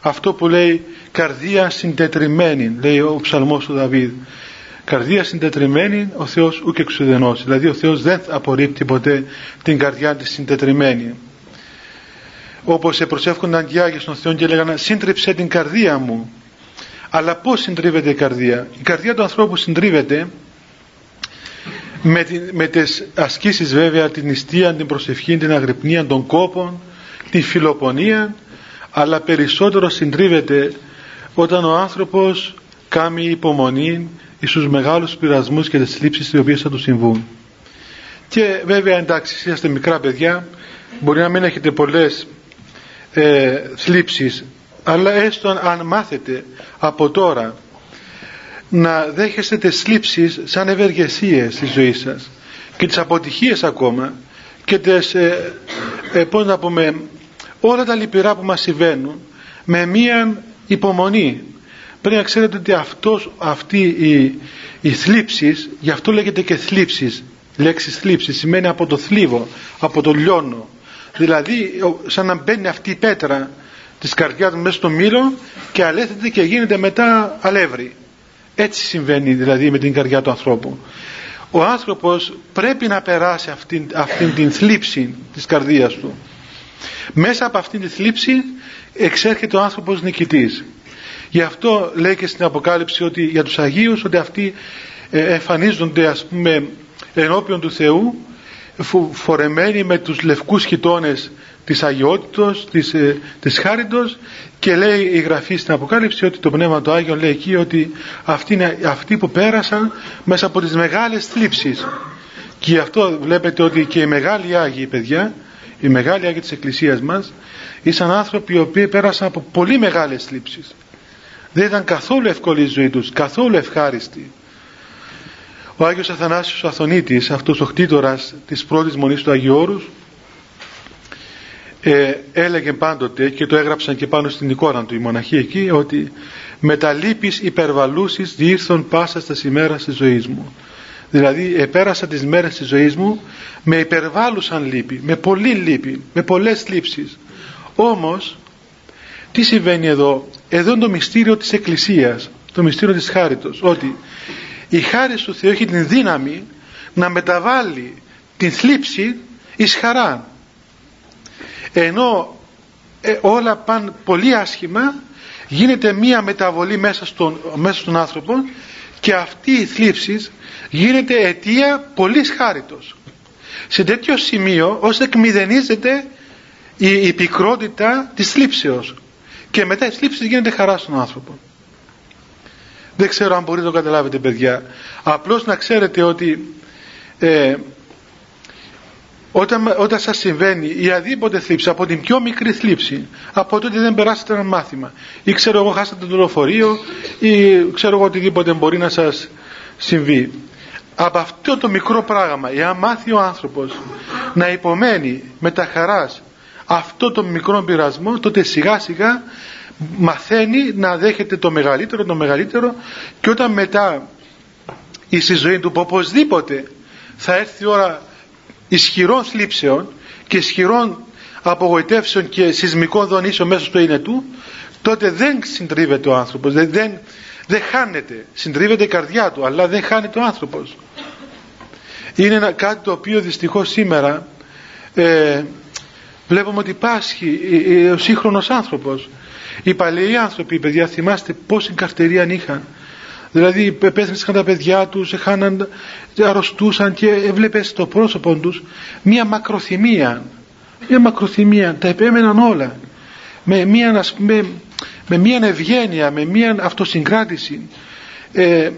Αυτό που λέει καρδία συντετριμένη λέει ο ψαλμός του Δαβίδ. Καρδία συντετριμένη ο Θεός ούτε εξουδενός δηλαδή ο Θεός δεν απορρίπτει ποτέ την καρδιά της συντετριμένη. Όπως σε προσεύχονταν και Άγιοι στον Θεό και έλεγαν σύντριψε την καρδία μου αλλά πώς συντρίβεται η καρδία; Η καρδία του ανθρώπου συντρίβεται με, την, με τις ασκήσεις βέβαια την νηστεία, την προσευχή, την αγρυπνία των κόπων την φιλοπονία αλλά περισσότερο συντρίβεται όταν ο άνθρωπος κάνει υπομονή στους μεγάλους πειρασμούς και τις λήψεις οι οποίες θα του συμβούν. Και βέβαια εντάξει είσαστε μικρά παιδιά μπορεί να μην έχετε πολλές ε, θλίψεις αλλά έστω αν μάθετε από τώρα να δέχεστε τις θλίψεις σαν ευεργεσίες στη ζωή σας και τις αποτυχίες ακόμα και τις, ε, ε, πώς να πούμε, όλα τα λυπηρά που μας συμβαίνουν με μία υπομονή. Πρέπει να ξέρετε ότι αυτός, αυτή η, η θλίψης, γι' αυτό λέγεται και θλίψης, λέξη θλίψης σημαίνει από το θλίβο, από το λιώνο. Δηλαδή σαν να μπαίνει αυτή η πέτρα της καρδιάς του μέσα στο μήλο και αλέθεται και γίνεται μετά αλεύρι. Έτσι συμβαίνει δηλαδή με την καρδιά του ανθρώπου. Ο άνθρωπος πρέπει να περάσει αυτήν, αυτήν την θλίψη της καρδίας του. Μέσα από αυτήν τη θλίψη εξέρχεται ο άνθρωπος νικητής. Γι' αυτό λέει και στην Αποκάλυψη ότι για τους Αγίους ότι αυτοί ε, εμφανίζονται ας πούμε ενώπιον του Θεού φορεμένοι με τους λευκούς χιτώνες της αγιότητος, της, ε, της χάριτος και λέει η Γραφή στην Αποκάλυψη ότι το Πνεύμα του Άγιον λέει εκεί ότι αυτοί είναι αυτοί που πέρασαν μέσα από τις μεγάλες θλίψεις. Και γι' αυτό βλέπετε ότι και οι μεγάλοι Άγιοι παιδιά οι μεγάλοι Άγιοι της Εκκλησίας μας ήσαν άνθρωποι οι οποίοι πέρασαν από πολύ μεγάλες θλίψεις. Δεν ήταν καθόλου εύκολη η ζωή τους καθόλου ευχάριστη. Ο Άγιος Αθανάσιος Αθωνίτης αυτός ο χτίτορας της πρώτης μονής του Αγίου Όρους ε, έλεγε πάντοτε και το έγραψαν και πάνω στην εικόνα του οι μοναχοί εκεί ότι με τα λύπης υπερβαλούσεις διήρθον πάσα στα ημέρας της ζωής μου δηλαδή επέρασα τις μέρες της ζωής μου με υπερβάλλουσαν λύπη με πολύ λύπη, με πολλές λήψεις. Όμως τι συμβαίνει εδώ; Εδώ είναι το μυστήριο της Εκκλησίας το μυστήριο της χάριτος ότι η χάρη του Θεού έχει την δύναμη να μεταβάλει την θλίψη εις χαρά ενώ ε, όλα πάνε πολύ άσχημα γίνεται μία μεταβολή μέσα στον, μέσα στον άνθρωπο και αυτή η θλίψη γίνεται αιτία πολύ χάριτος. Σε τέτοιο σημείο ώστε εκμηδενίζεται η, η πικρότητα της θλίψεως. Και μετά η θλίψη γίνεται χαρά στον άνθρωπο. Δεν ξέρω αν μπορείτε να το καταλάβετε παιδιά. Απλώς να ξέρετε ότι ε, όταν, όταν σας συμβαίνει η αδίποτε θλίψη από την πιο μικρή θλίψη από το ότι δεν περάσετε ένα μάθημα. Ή ξέρω εγώ χάσατε το λεωφορείο ή ξέρω εγώ οτιδήποτε μπορεί να σας συμβεί. Από αυτό το μικρό πράγμα εάν μάθει ο άνθρωπος να υπομένει με τα χαράς αυτό το μικρό πειρασμό τότε σιγά σιγά μαθαίνει να δέχεται το μεγαλύτερο το μεγαλύτερο και όταν μετά η ζωή του που οπωσδήποτε θα έρθει η ώρα ισχυρών θλίψεων και ισχυρών απογοητεύσεων και σεισμικών δονήσεων μέσα στο είναι του τότε δεν συντρίβεται ο άνθρωπος δεν, δεν, δεν χάνεται. Συντρίβεται η καρδιά του αλλά δεν χάνεται ο άνθρωπος. Είναι ένα, κάτι το οποίο δυστυχώς σήμερα ε, βλέπουμε ότι πάσχει ο σύγχρονος άνθρωπος. Οι παλαιοί άνθρωποι, παιδιά, θυμάστε πόση καρτερία είχαν. Δηλαδή πέθαναν τα παιδιά τους, χάναν, αρρωστούσαν και έβλεπες στο πρόσωπο τους μία μακροθυμία. Μία μακροθυμία, τα επέμεναν όλα. Με μία, με, με μία ευγένεια, με μία αυτοσυγκράτηση. Ε,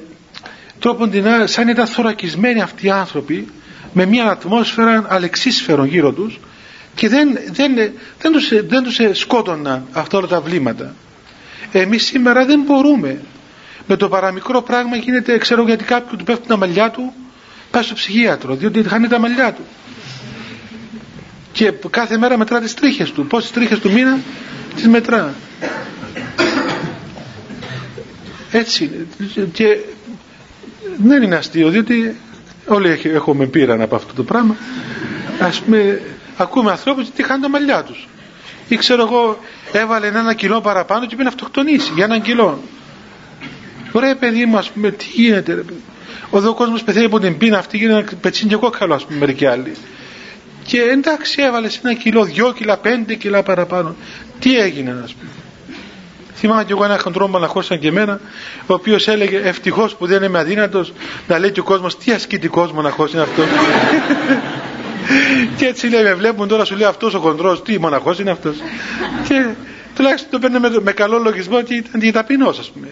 τρόπον την σαν ήταν θωρακισμένοι αυτοί οι άνθρωποι με μία ατμόσφαιρα αλεξίσφαιρον γύρω τους και δεν, δεν, δεν, τους, δεν τους σκότωναν αυτά όλα τα βλήματα εμείς σήμερα δεν μπορούμε με το παραμικρό πράγμα γίνεται ξέρω γιατί κάποιου του πέφτουν τα μαλλιά του πάει στο ψυχίατρο διότι χάνει τα μαλλιά του. Και κάθε μέρα μετρά τις τρίχες του. Πόσες τρίχες του μήνα τις μετρά. Έτσι. Και δεν είναι αστείο διότι όλοι έχουμε πείραν από αυτό το πράγμα. Ας πούμε ακούμε ανθρώπους τι χάνουν τα μαλλιά τους. Ή ξέρω εγώ, έβαλε ένα κιλό παραπάνω και πήγε να αυτοκτονήσει για έναν κιλό. Ωραία, παιδί μου, ας πούμε, τι γίνεται. Ρε. Ο κόσμος πεθαίνει από την πείνα αυτή γίνεται να πετσίνει και κόκκαλο, ας πούμε, μερικοί άλλοι. Και εντάξει, έβαλες ένα κιλό, δυο κιλά, πέντε κιλά παραπάνω. Τι έγινε, ας πούμε. Θυμάμαι και εγώ ένα χοντρό μοναχό σαν και εμένα, ο οποίος έλεγε ευτυχώς που δεν είμαι αδύνατος, να λέει και ο κόσμος τι ασκητικός μοναχό είναι αυτός και έτσι λέει, με βλέπουν τώρα, σου λέει αυτός ο χοντρός, τι μοναχός είναι αυτός. και τουλάχιστον το παίρνει με, με, καλό λογισμό και ήταν και ταπεινός, ας πούμε.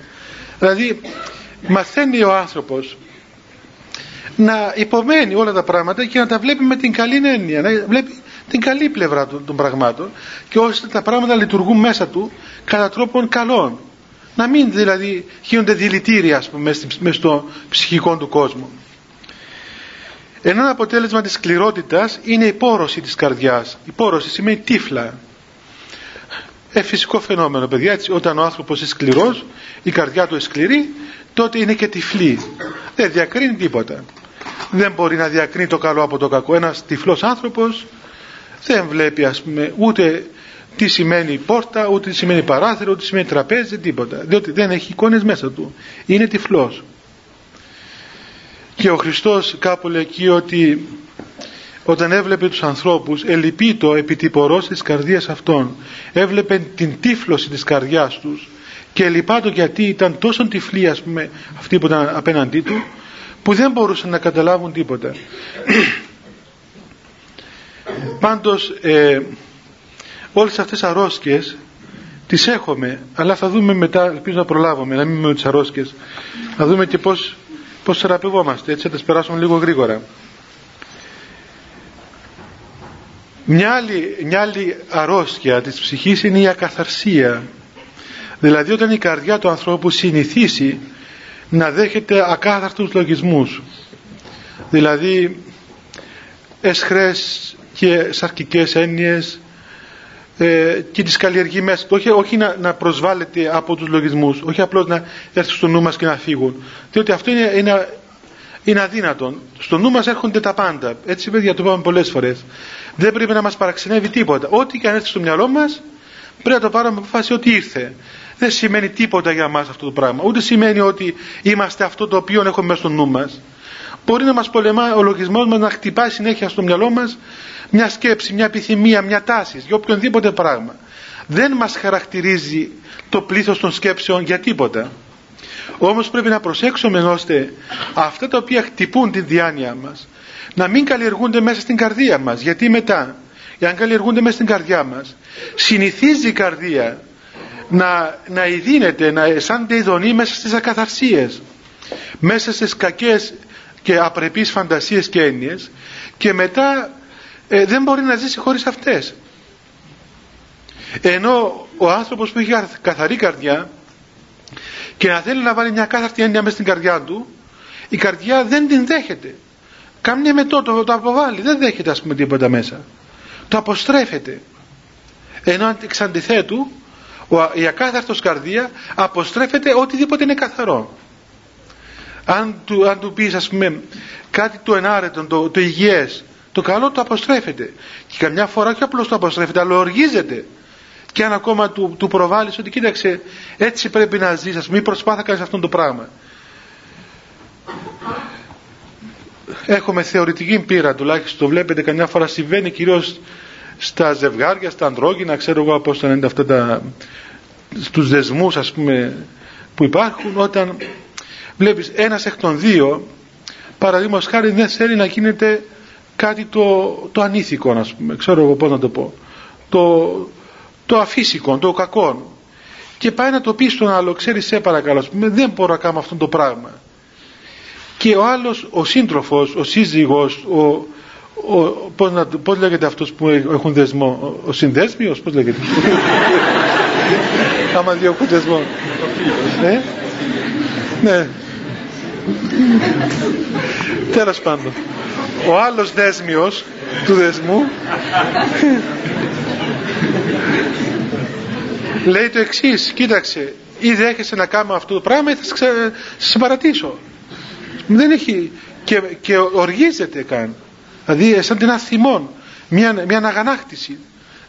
Δηλαδή, μαθαίνει ο άνθρωπος να υπομένει όλα τα πράγματα και να τα βλέπει με την καλή έννοια, να βλέπει την καλή πλευρά των, των πραγμάτων και ώστε τα πράγματα λειτουργούν μέσα του κατά τρόπον καλών. να μην δηλαδή γίνονται δηλητήρια ας πούμε μέσα στο ψυχικό του κόσμο ένα αποτέλεσμα της σκληρότητας είναι η πόρωση της καρδιάς. Η πόρωση σημαίνει τύφλα ε, φυσικό φαινόμενο παιδιά έτσι όταν ο άνθρωπος είναι σκληρός η καρδιά του είναι σκληρή τότε είναι και τυφλή δεν διακρίνει τίποτα δεν μπορεί να διακρίνει το καλό από το κακό ένας τυφλός άνθρωπος δεν βλέπει ας πούμε ούτε τι σημαίνει πόρτα, ούτε τι σημαίνει παράθυρο, ούτε τι σημαίνει τραπέζι, τίποτα. Διότι δεν έχει εικόνες μέσα του. Είναι τυφλός. Και ο Χριστός κάπου λέει εκεί ότι όταν έβλεπε τους ανθρώπους ελυπήτω επί της καρδίας αυτών. Έβλεπε την τύφλωση της καρδιάς τους και λυπάτο γιατί ήταν τόσο τυφλοί ας πούμε αυτοί που ήταν απέναντί του που δεν μπορούσαν να καταλάβουν τίποτα. *clears throat* Πάντως ε, όλες αυτές τις αρρώσκες τις έχουμε αλλά θα δούμε μετά ελπίζω να προλάβουμε να μην με τις αρρώσκες. Να δούμε και πως, πως θεραπευόμαστε έτσι θα τις περάσουμε λίγο γρήγορα μια άλλη, μια άλλη αρρώσκια της ψυχής είναι η ακαθαρσία. Δηλαδή όταν η καρδιά του ανθρώπου συνηθίσει να δέχεται ακάθαρτους λογισμούς. Δηλαδή εσχρές και σαρκικές έννοιες ε, και τις καλλιεργεί μέσα όχι, όχι να, να προσβάλλεται από τους λογισμούς όχι απλώς να έρθουν στο νου μας και να φύγουν. Διότι αυτό είναι, είναι, είναι αδύνατον. Στο νου μας έρχονται τα πάντα. Έτσι παιδιά το είπαμε πολλές φορές δεν πρέπει να μας παραξενεύει τίποτα ό,τι και αν έρθει στο μυαλό μας πρέπει να το πάρουμε αποφάση ότι ήρθε δεν σημαίνει τίποτα για μας αυτό το πράγμα ούτε σημαίνει ότι είμαστε αυτό το οποίο έχουμε μέσα στο νου μας μπορεί να μας πολεμά ο λογισμός μας να χτυπάει συνέχεια στο μυαλό μας μια σκέψη, μια επιθυμία, μια τάση για οποιονδήποτε πράγμα. Δεν μας χαρακτηρίζει το πλήθος των σκέψεων για τίποτα. Όμως πρέπει να προσέξουμε ώστε αυτά τα οποία χτυπούν τη διάνοια μας να μην καλλιεργούνται μέσα στην καρδία μας. Γιατί μετά, εάν καλλιεργούνται μέσα στην καρδιά μας, συνηθίζει η καρδία να, να ειδύνεται, να σαν ειδονή μέσα στις ακαθαρσίες, μέσα στις κακές και απρεπείς φαντασίες και έννοιες και μετά ε, δεν μπορεί να ζήσει χωρίς αυτές ενώ ο άνθρωπος που έχει καθαρή καρδιά και να θέλει να βάλει μια κάθαρτη έννοια μέσα στην καρδιά του η καρδιά δεν την δέχεται κάμια με το, το, το αποβάλλει δεν δέχεται ας πούμε τίποτα μέσα. Το αποστρέφεται. Ενώ εξ αντιθέτου η ακάθαρτος καρδία αποστρέφεται οτιδήποτε είναι καθαρό. Αν του, αν του πεις ας πούμε κάτι το ενάρετο, το, το υγιές το καλό το αποστρέφεται. Και καμιά φορά και απλώς το αποστρέφεται αλλά οργίζεται. Και αν ακόμα του, του προβάλλεις ότι κοίταξε έτσι πρέπει να ζεις ας μην προσπάθα κάνεις αυτό το πράγμα έχουμε θεωρητική πείρα τουλάχιστον το βλέπετε καμιά φορά συμβαίνει κυρίως στα ζευγάρια, στα ανδρόγυνα ξέρω εγώ πώς θα είναι αυτά τα στους δεσμούς ας πούμε που υπάρχουν όταν βλέπεις ένας εκ των δύο παραδείγματος χάρη δεν θέλει να γίνεται κάτι το, το ανήθικο να πούμε, ξέρω εγώ πώς να το πω. Το, το αφύσικο, το κακό και πάει να το πει στον άλλο ξέρεις σε παρακαλώ πούμε, δεν μπορώ να κάνω αυτό το πράγμα και ο άλλος ο σύντροφος, ο σύζυγος ο, ο, πώς, να, πώς λέγεται αυτός που έχουν δεσμό ο, ο συνδέσμιος πώς λέγεται; *laughs* Άμα διώκουν δεσμό. Ε; ναι. Τέλος πάντων. Ο άλλος δέσμιος του δεσμού λέει το εξής. Κοίταξε ή δέχεσαι να κάνω αυτό το πράγμα ή θα σε παρατήσω δεν έχει και, και οργίζεται καν. Δηλαδή σαν την αθυμών μια, μια αναγανάκτηση.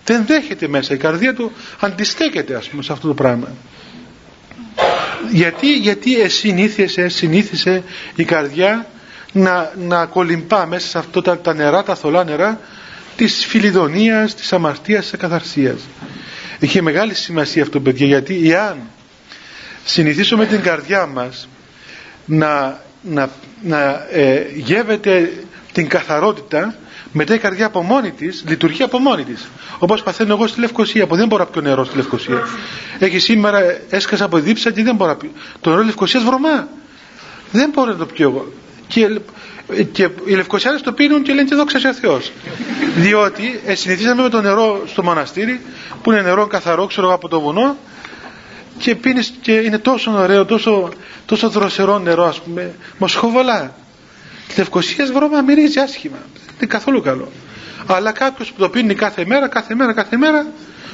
Δεν δέχεται μέσα. Η καρδία του αντιστέκεται ας πούμε σε αυτό το πράγμα. Γιατί, γιατί εσυνήθισε, συνήθισε η καρδιά να, να κολυμπά μέσα σε αυτό τα, τα νερά, τα θολά νερά της φιλιδονίας, της αμαρτίας, της ακαθαρσίας. Έχει μεγάλη σημασία αυτό παιδιά γιατί εάν συνηθίσουμε την καρδιά μας να, να, να ε, γεύεται την καθαρότητα μετά η καρδιά από μόνη της λειτουργεί από μόνη της. Όπως παθαίνω εγώ στη Λευκοσία που δεν μπορώ να πιω νερό στη Λευκοσία. Έχει σήμερα έσκασα από δίψα και δεν μπορώ να πιω. Το νερό Λευκοσίας βρωμά. Δεν μπορώ να το πιω εγώ. Και, και οι Λευκοσιάδες το πίνουν και λένε και δόξα ο Θεός. Διότι ε, συνηθίσαμε με το νερό στο μοναστήρι που είναι νερό καθαρό ξέρω από το βουνό και πίνεις και είναι τόσο ωραίο τόσο, τόσο δροσερό νερό ας πούμε. Μοσχοβολά. Λευκοσίας βρώμα μυρίζει άσχημα. Δεν είναι καθόλου καλό. Αλλά κάποιος που το πίνει κάθε μέρα κάθε μέρα κάθε μέρα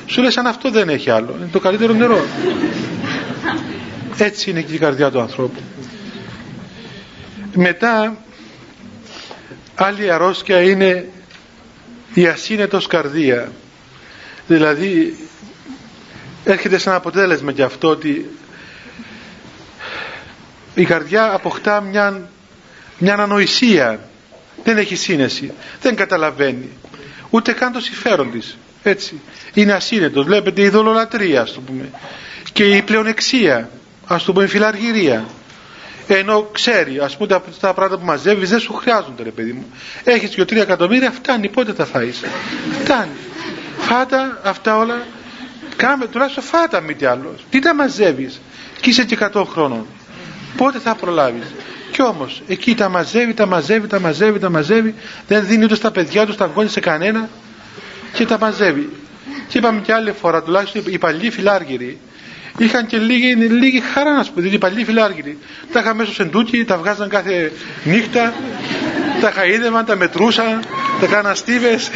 σου λέει σαν αυτό δεν έχει άλλο. Είναι το καλύτερο νερό. Έτσι είναι και η καρδιά του ανθρώπου. Μετά άλλη αρρώστια είναι η ασύνετος καρδία. Δηλαδή έρχεται σαν αποτέλεσμα και αυτό ότι η καρδιά αποκτά μια, μια ανοησία. Δεν έχει σύνεση. Δεν καταλαβαίνει. Ούτε καν το συμφέρον της. Έτσι. Είναι ασύνετος. Βλέπετε η δολολατρία ας το πούμε. Και η πλεονεξία ας το πούμε η φιλαργυρία. Ενώ ξέρει ας πούμε τα, πράγματα που μαζεύεις δεν σου χρειάζονται ρε παιδί μου. Έχεις και τρία εκατομμύρια φτάνει. Πότε τα φάεις; Φτάνει. Φάτα αυτά όλα κάμε τουλάχιστον φάτα μη τι άλλο. Τι τα μαζεύεις; Και είσαι και 100 χρόνων. Πότε θα προλάβεις; Κι όμως εκεί τα μαζεύει, τα μαζεύει, τα μαζεύει, τα μαζεύει. Δεν δίνει ούτε στα παιδιά του, τα βγώνει σε κανένα. Και τα μαζεύει. Και είπαμε και άλλη φορά τουλάχιστον οι παλιοί φιλάργυροι είχαν και λίγη, λίγη χαρά να σου οι παλιοί φιλάργυροι τα είχαν μέσα σεντούκι, τα βγάζαν κάθε νύχτα τα χαΐδευαν, τα μετρούσαν τα κάναν στίβες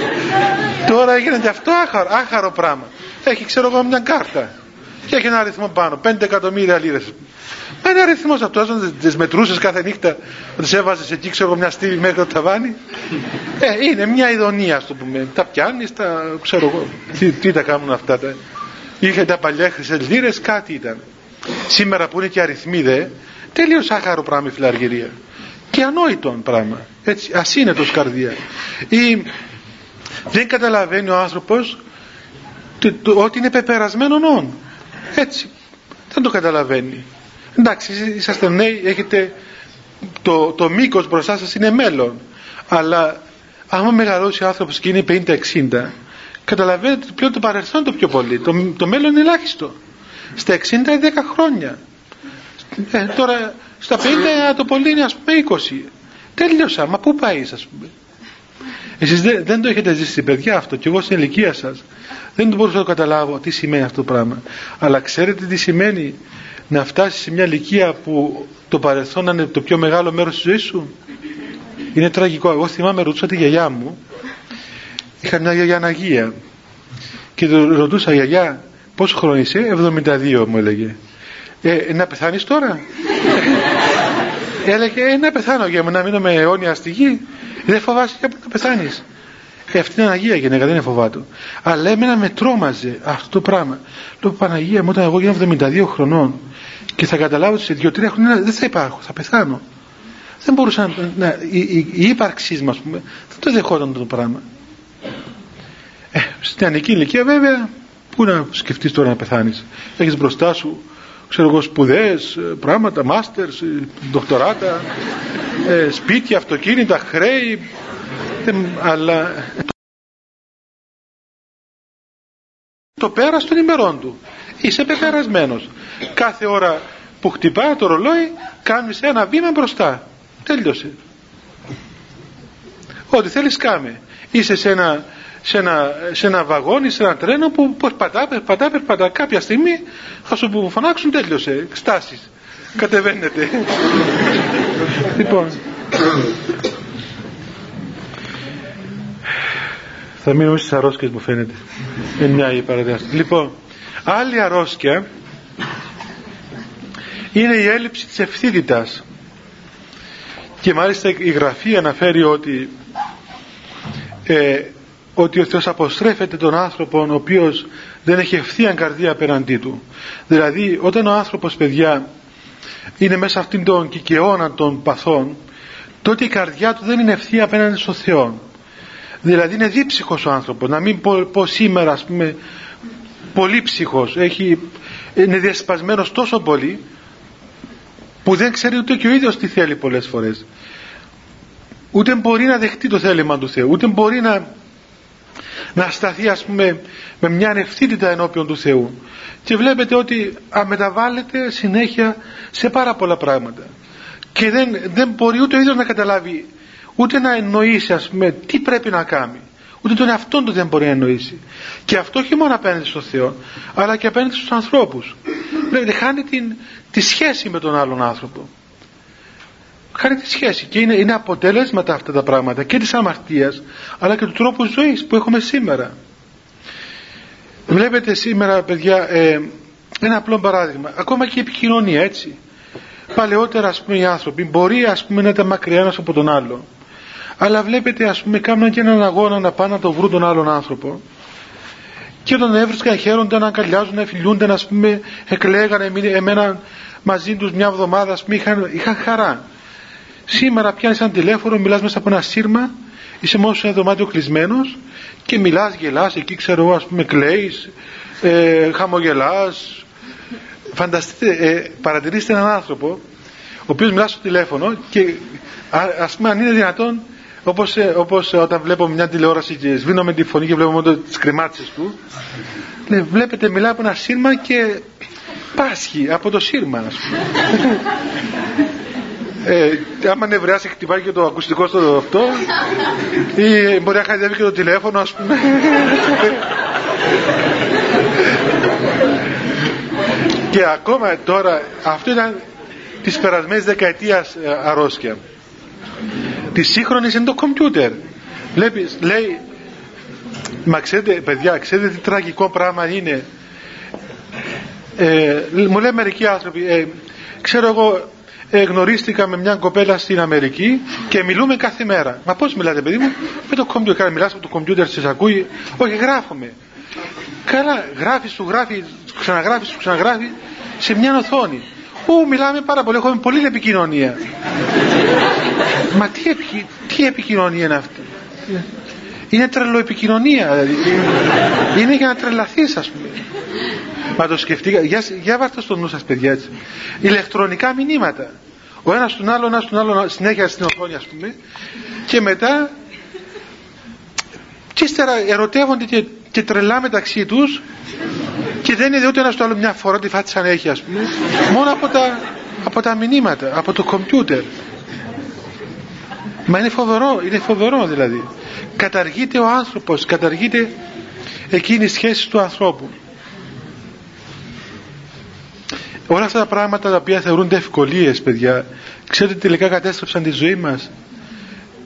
*laughs* τώρα έγινε και αυτό άχαρο, άχαρο πράγμα έχει ξέρω εγώ μια κάρτα και έχει ένα αριθμό πάνω 5 εκατομμύρια λίρες Μα είναι αριθμός αυτός, αν τις μετρούσες κάθε νύχτα, τις έβαζες εκεί, ξέρω μια στήλη μέχρι το ταβάνι. Ε, είναι μια ειδονία, ας το πούμε. Τα πιάνεις, τα ξέρω εγώ. Τι, τι τα κάνουν αυτά. Τα... Είχε τα παλιά χρυσές λίρες, κάτι ήταν. Σήμερα που είναι και αριθμοί δε, τελείως άχαρο πράγμα η φιλαργυρία. Και ανόητο πράγμα. Έτσι, ασύνετος καρδία. Ή δεν καταλαβαίνει ο άνθρωπος ότι είναι πεπερασμένο νόν. Έτσι. Δεν το καταλαβαίνει εντάξει είσαστε νέοι έχετε το, το μήκος μπροστά σας είναι μέλλον αλλά άμα μεγαλώσει ο άνθρωπος και είναι 50-60 καταλαβαίνετε ότι πλέον το παρελθόν το πιο πολύ. Το, το μέλλον είναι ελάχιστο. Στα 60 είναι 10 χρόνια. Ε, τώρα στα 50 το πολύ είναι ας πούμε 20 τέλειωσα μα πού πάει ας πούμε. Εσείς δεν, δεν το έχετε ζήσει παιδιά αυτό και εγώ στην ηλικία σας. Δεν μπορούσα να το καταλάβω τι σημαίνει αυτό το πράγμα. Αλλά ξέρετε τι σημαίνει να φτάσεις σε μια ηλικία που το παρελθόν είναι το πιο μεγάλο μέρος της ζωής σου; Είναι τραγικό. Εγώ θυμάμαι ρωτούσα τη γιαγιά μου είχα μια γιαγιά Αναγία και ρωτούσα γιαγιά πόσο χρόνο είσαι; 72 μου έλεγε ε, να πεθάνεις τώρα; Έλεγε ε, να πεθάνω για να μείνω με αιώνια στη γη δεν φοβάσαι για να πεθάνεις; Ε, αυτή είναι Αγία γυναίκα, δεν είναι φοβάτο. Αλλά εμένα με τρόμαζε αυτό το πράγμα. Λέω Παναγία μου, όταν εγώ γίνω 72 χρονών και θα καταλάβω ότι σε 2-3 χρόνια δεν θα υπάρχω, θα πεθάνω. Δεν μπορούσα να. να η, η, η ύπαρξή μα, πούμε, δεν το δεχόταν το πράγμα. Ε, στην ανική ηλικία, βέβαια, πού να σκεφτείς τώρα να πεθάνεις. Έχεις μπροστά σου ξέρω εγώ σπουδές, πράγματα, μάστερς, δοκτοράτα, ε, σπίτια, αυτοκίνητα, χρέη, αλλά το πέρας των ημερών του. Είσαι πεπερασμένος. Κάθε ώρα που χτυπάει το ρολόι κάνεις ένα βήμα μπροστά. Τέλειωσε. Ό,τι θέλεις κάμε. Είσαι σε ένα, σε ένα, σε ένα βαγόνι, σε ένα τρένο που περπατά, περπατά, περπατά. Κάποια στιγμή θα σου φωνάξουν τέλειωσε. Στάσεις. Κατεβαίνετε. *laughs* λοιπόν. Θα μείνουμε στις αρρώσκες μου φαίνεται. Είναι μια η Λοιπόν, άλλη αρρώσκια είναι η έλλειψη της ευθύτητας. Και μάλιστα η Γραφή αναφέρει ότι ε, ότι ο Θεός αποστρέφεται τον άνθρωπο ο οποίος δεν έχει ευθεία καρδία απέναντί του. Δηλαδή όταν ο άνθρωπος παιδιά είναι μέσα αυτήν τον κικαιώνα των παθών τότε η καρδιά του δεν είναι ευθεία απέναντι στον Θεό. Δηλαδή είναι δίψυχος ο άνθρωπος. Να μην πω, πω σήμερα ας πούμε πολύ ψυχος. Έχει, είναι διασπασμένος τόσο πολύ που δεν ξέρει ούτε και ο ίδιος τι θέλει πολλές φορές. Ούτε μπορεί να δεχτεί το θέλημα του Θεού. Ούτε μπορεί να, να σταθεί ας πούμε με μια ανευθύτητα ενώπιον του Θεού. Και βλέπετε ότι αμεταβάλλεται συνέχεια σε πάρα πολλά πράγματα. Και δεν, δεν μπορεί ούτε ο ίδιος να καταλάβει ούτε να εννοήσει ας πούμε τι πρέπει να κάνει ούτε τον εαυτόν του δεν μπορεί να εννοήσει και αυτό όχι μόνο απέναντι στον Θεό αλλά και απέναντι στους ανθρώπους βλέπετε χάνει την, τη σχέση με τον άλλον άνθρωπο χάνει τη σχέση. Και είναι, είναι αποτέλεσματα αυτά τα πράγματα και της αμαρτίας αλλά και του τρόπου ζωής που έχουμε σήμερα. Βλέπετε σήμερα παιδιά ε, ένα απλό παράδειγμα. Ακόμα και η επικοινωνία έτσι. Παλαιότερα ας πούμε οι άνθρωποι μπορεί ας πούμε να ήταν μακριά ένας από τον άλλο αλλά βλέπετε ας πούμε κάνουν και έναν αγώνα να πάνε να το βρουν τον άλλον άνθρωπο. Και όταν έβρισκαν χαίρονταν να αγκαλιάζουν, να φιλούνται, ας πούμε, εκλέγανε εμένα μαζί τους μια εβδομάδα, ας πούμε, είχαν, είχαν χαρά. Σήμερα πιάνεις ένα τηλέφωνο, μιλάς μέσα από ένα σύρμα, είσαι μόνο σε ένα δωμάτιο κλεισμένος και μιλάς, γελάς, εκεί ξέρω εγώ, ας πούμε, κλαίεις, ε, χαμογελάς. Φανταστείτε, ε, παρατηρήστε έναν άνθρωπο, ο οποίος μιλά στο τηλέφωνο και ας πούμε αν είναι δυνατόν όπως, ε, όπως όταν βλέπω μια τηλεόραση και σβήνω με τη φωνή και βλέπω μόνο τις κρυμάτσες του ναι, βλέπετε μιλάει από ένα σύρμα και πάσχει από το σύρμα ας πούμε. Ε, άμα νευριάσει χτυπάει και το ακουστικό στο αυτό. Ή μπορεί να χαϊδεύει και το τηλέφωνο ας πούμε. Και ακόμα τώρα αυτό ήταν της περασμένης δεκαετίας ε, αρρώστια. Της σύγχρονης είναι το κομπιούτερ. Βλέπεις, λέει μα ξέρετε παιδιά ξέρετε τι τραγικό πράγμα είναι. Ε, μου λέει μερικοί άνθρωποι ε, ξέρω εγώ ε, γνωρίστηκα με μια κοπέλα στην Αμερική και μιλούμε κάθε μέρα μα πως μιλάτε παιδί μου; Με το κομπιούτερ μιλάς από το κομπιούτερ σας ακούει όχι γράφουμε καλά γράφεις σου γράφει ξαναγράφεις σου ξαναγράφει σε μια οθόνη Ού, μιλάμε πάρα πολύ, έχουμε πολλή επικοινωνία. Μα τι, επι, τι επικοινωνία είναι αυτή; Είναι τρελοεπικοινωνία. Δηλαδή. Είναι για να τρελαθείς ας πούμε. Μα το σκεφτήκα. Για, για βάρτε στο νου σας παιδιά έτσι. Ηλεκτρονικά μηνύματα. Ο ένας τον άλλο, ο ένας τον άλλο συνέχεια στην οθόνη ας πούμε. Και μετά και ύστερα ερωτεύονται και, και τρελά μεταξύ τους και δεν είναι ούτε ένας στο άλλο μια φορά τη φάτσα να έχει ας πούμε μόνο από τα, από τα μηνύματα από το κομπιούτερ μα είναι φοβερό είναι φοβερό δηλαδή καταργείται ο άνθρωπος καταργείται εκείνη η σχέση του ανθρώπου όλα αυτά τα πράγματα τα οποία θεωρούνται ευκολίες παιδιά ξέρετε τελικά κατέστρεψαν τη ζωή μας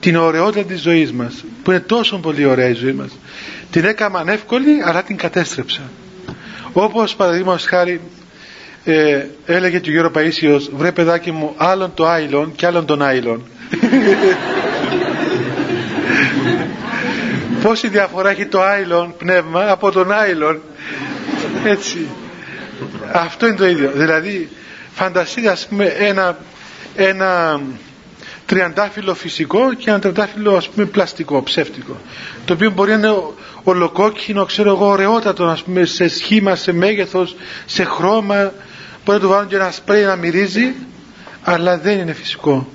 την ωραιότητα της ζωής μας που είναι τόσο πολύ ωραία η ζωή μας. Την έκαναν εύκολη αλλά την κατέστρεψαν. Όπως παραδείγματος χάρη ε, έλεγε και ο Γιώργος Παΐσιος βρε παιδάκι μου άλλον το άιλον και άλλον τον άιλον *laughs* πόση διαφορά έχει το άιλον πνεύμα από τον άιλον έτσι αυτό είναι το ίδιο. Δηλαδή φανταστείτε ας πούμε ένα, ένα τριαντάφυλλο φυσικό και ένα τριαντάφυλλο ας πούμε πλαστικό, ψεύτικο το οποίο μπορεί να είναι ολοκόκκινο, ξέρω εγώ, ωραιότατο ας πούμε σε σχήμα, σε μέγεθος, σε χρώμα. Μπορεί να του βάλουν και ένα σπρέι να μυρίζει αλλά δεν είναι φυσικό.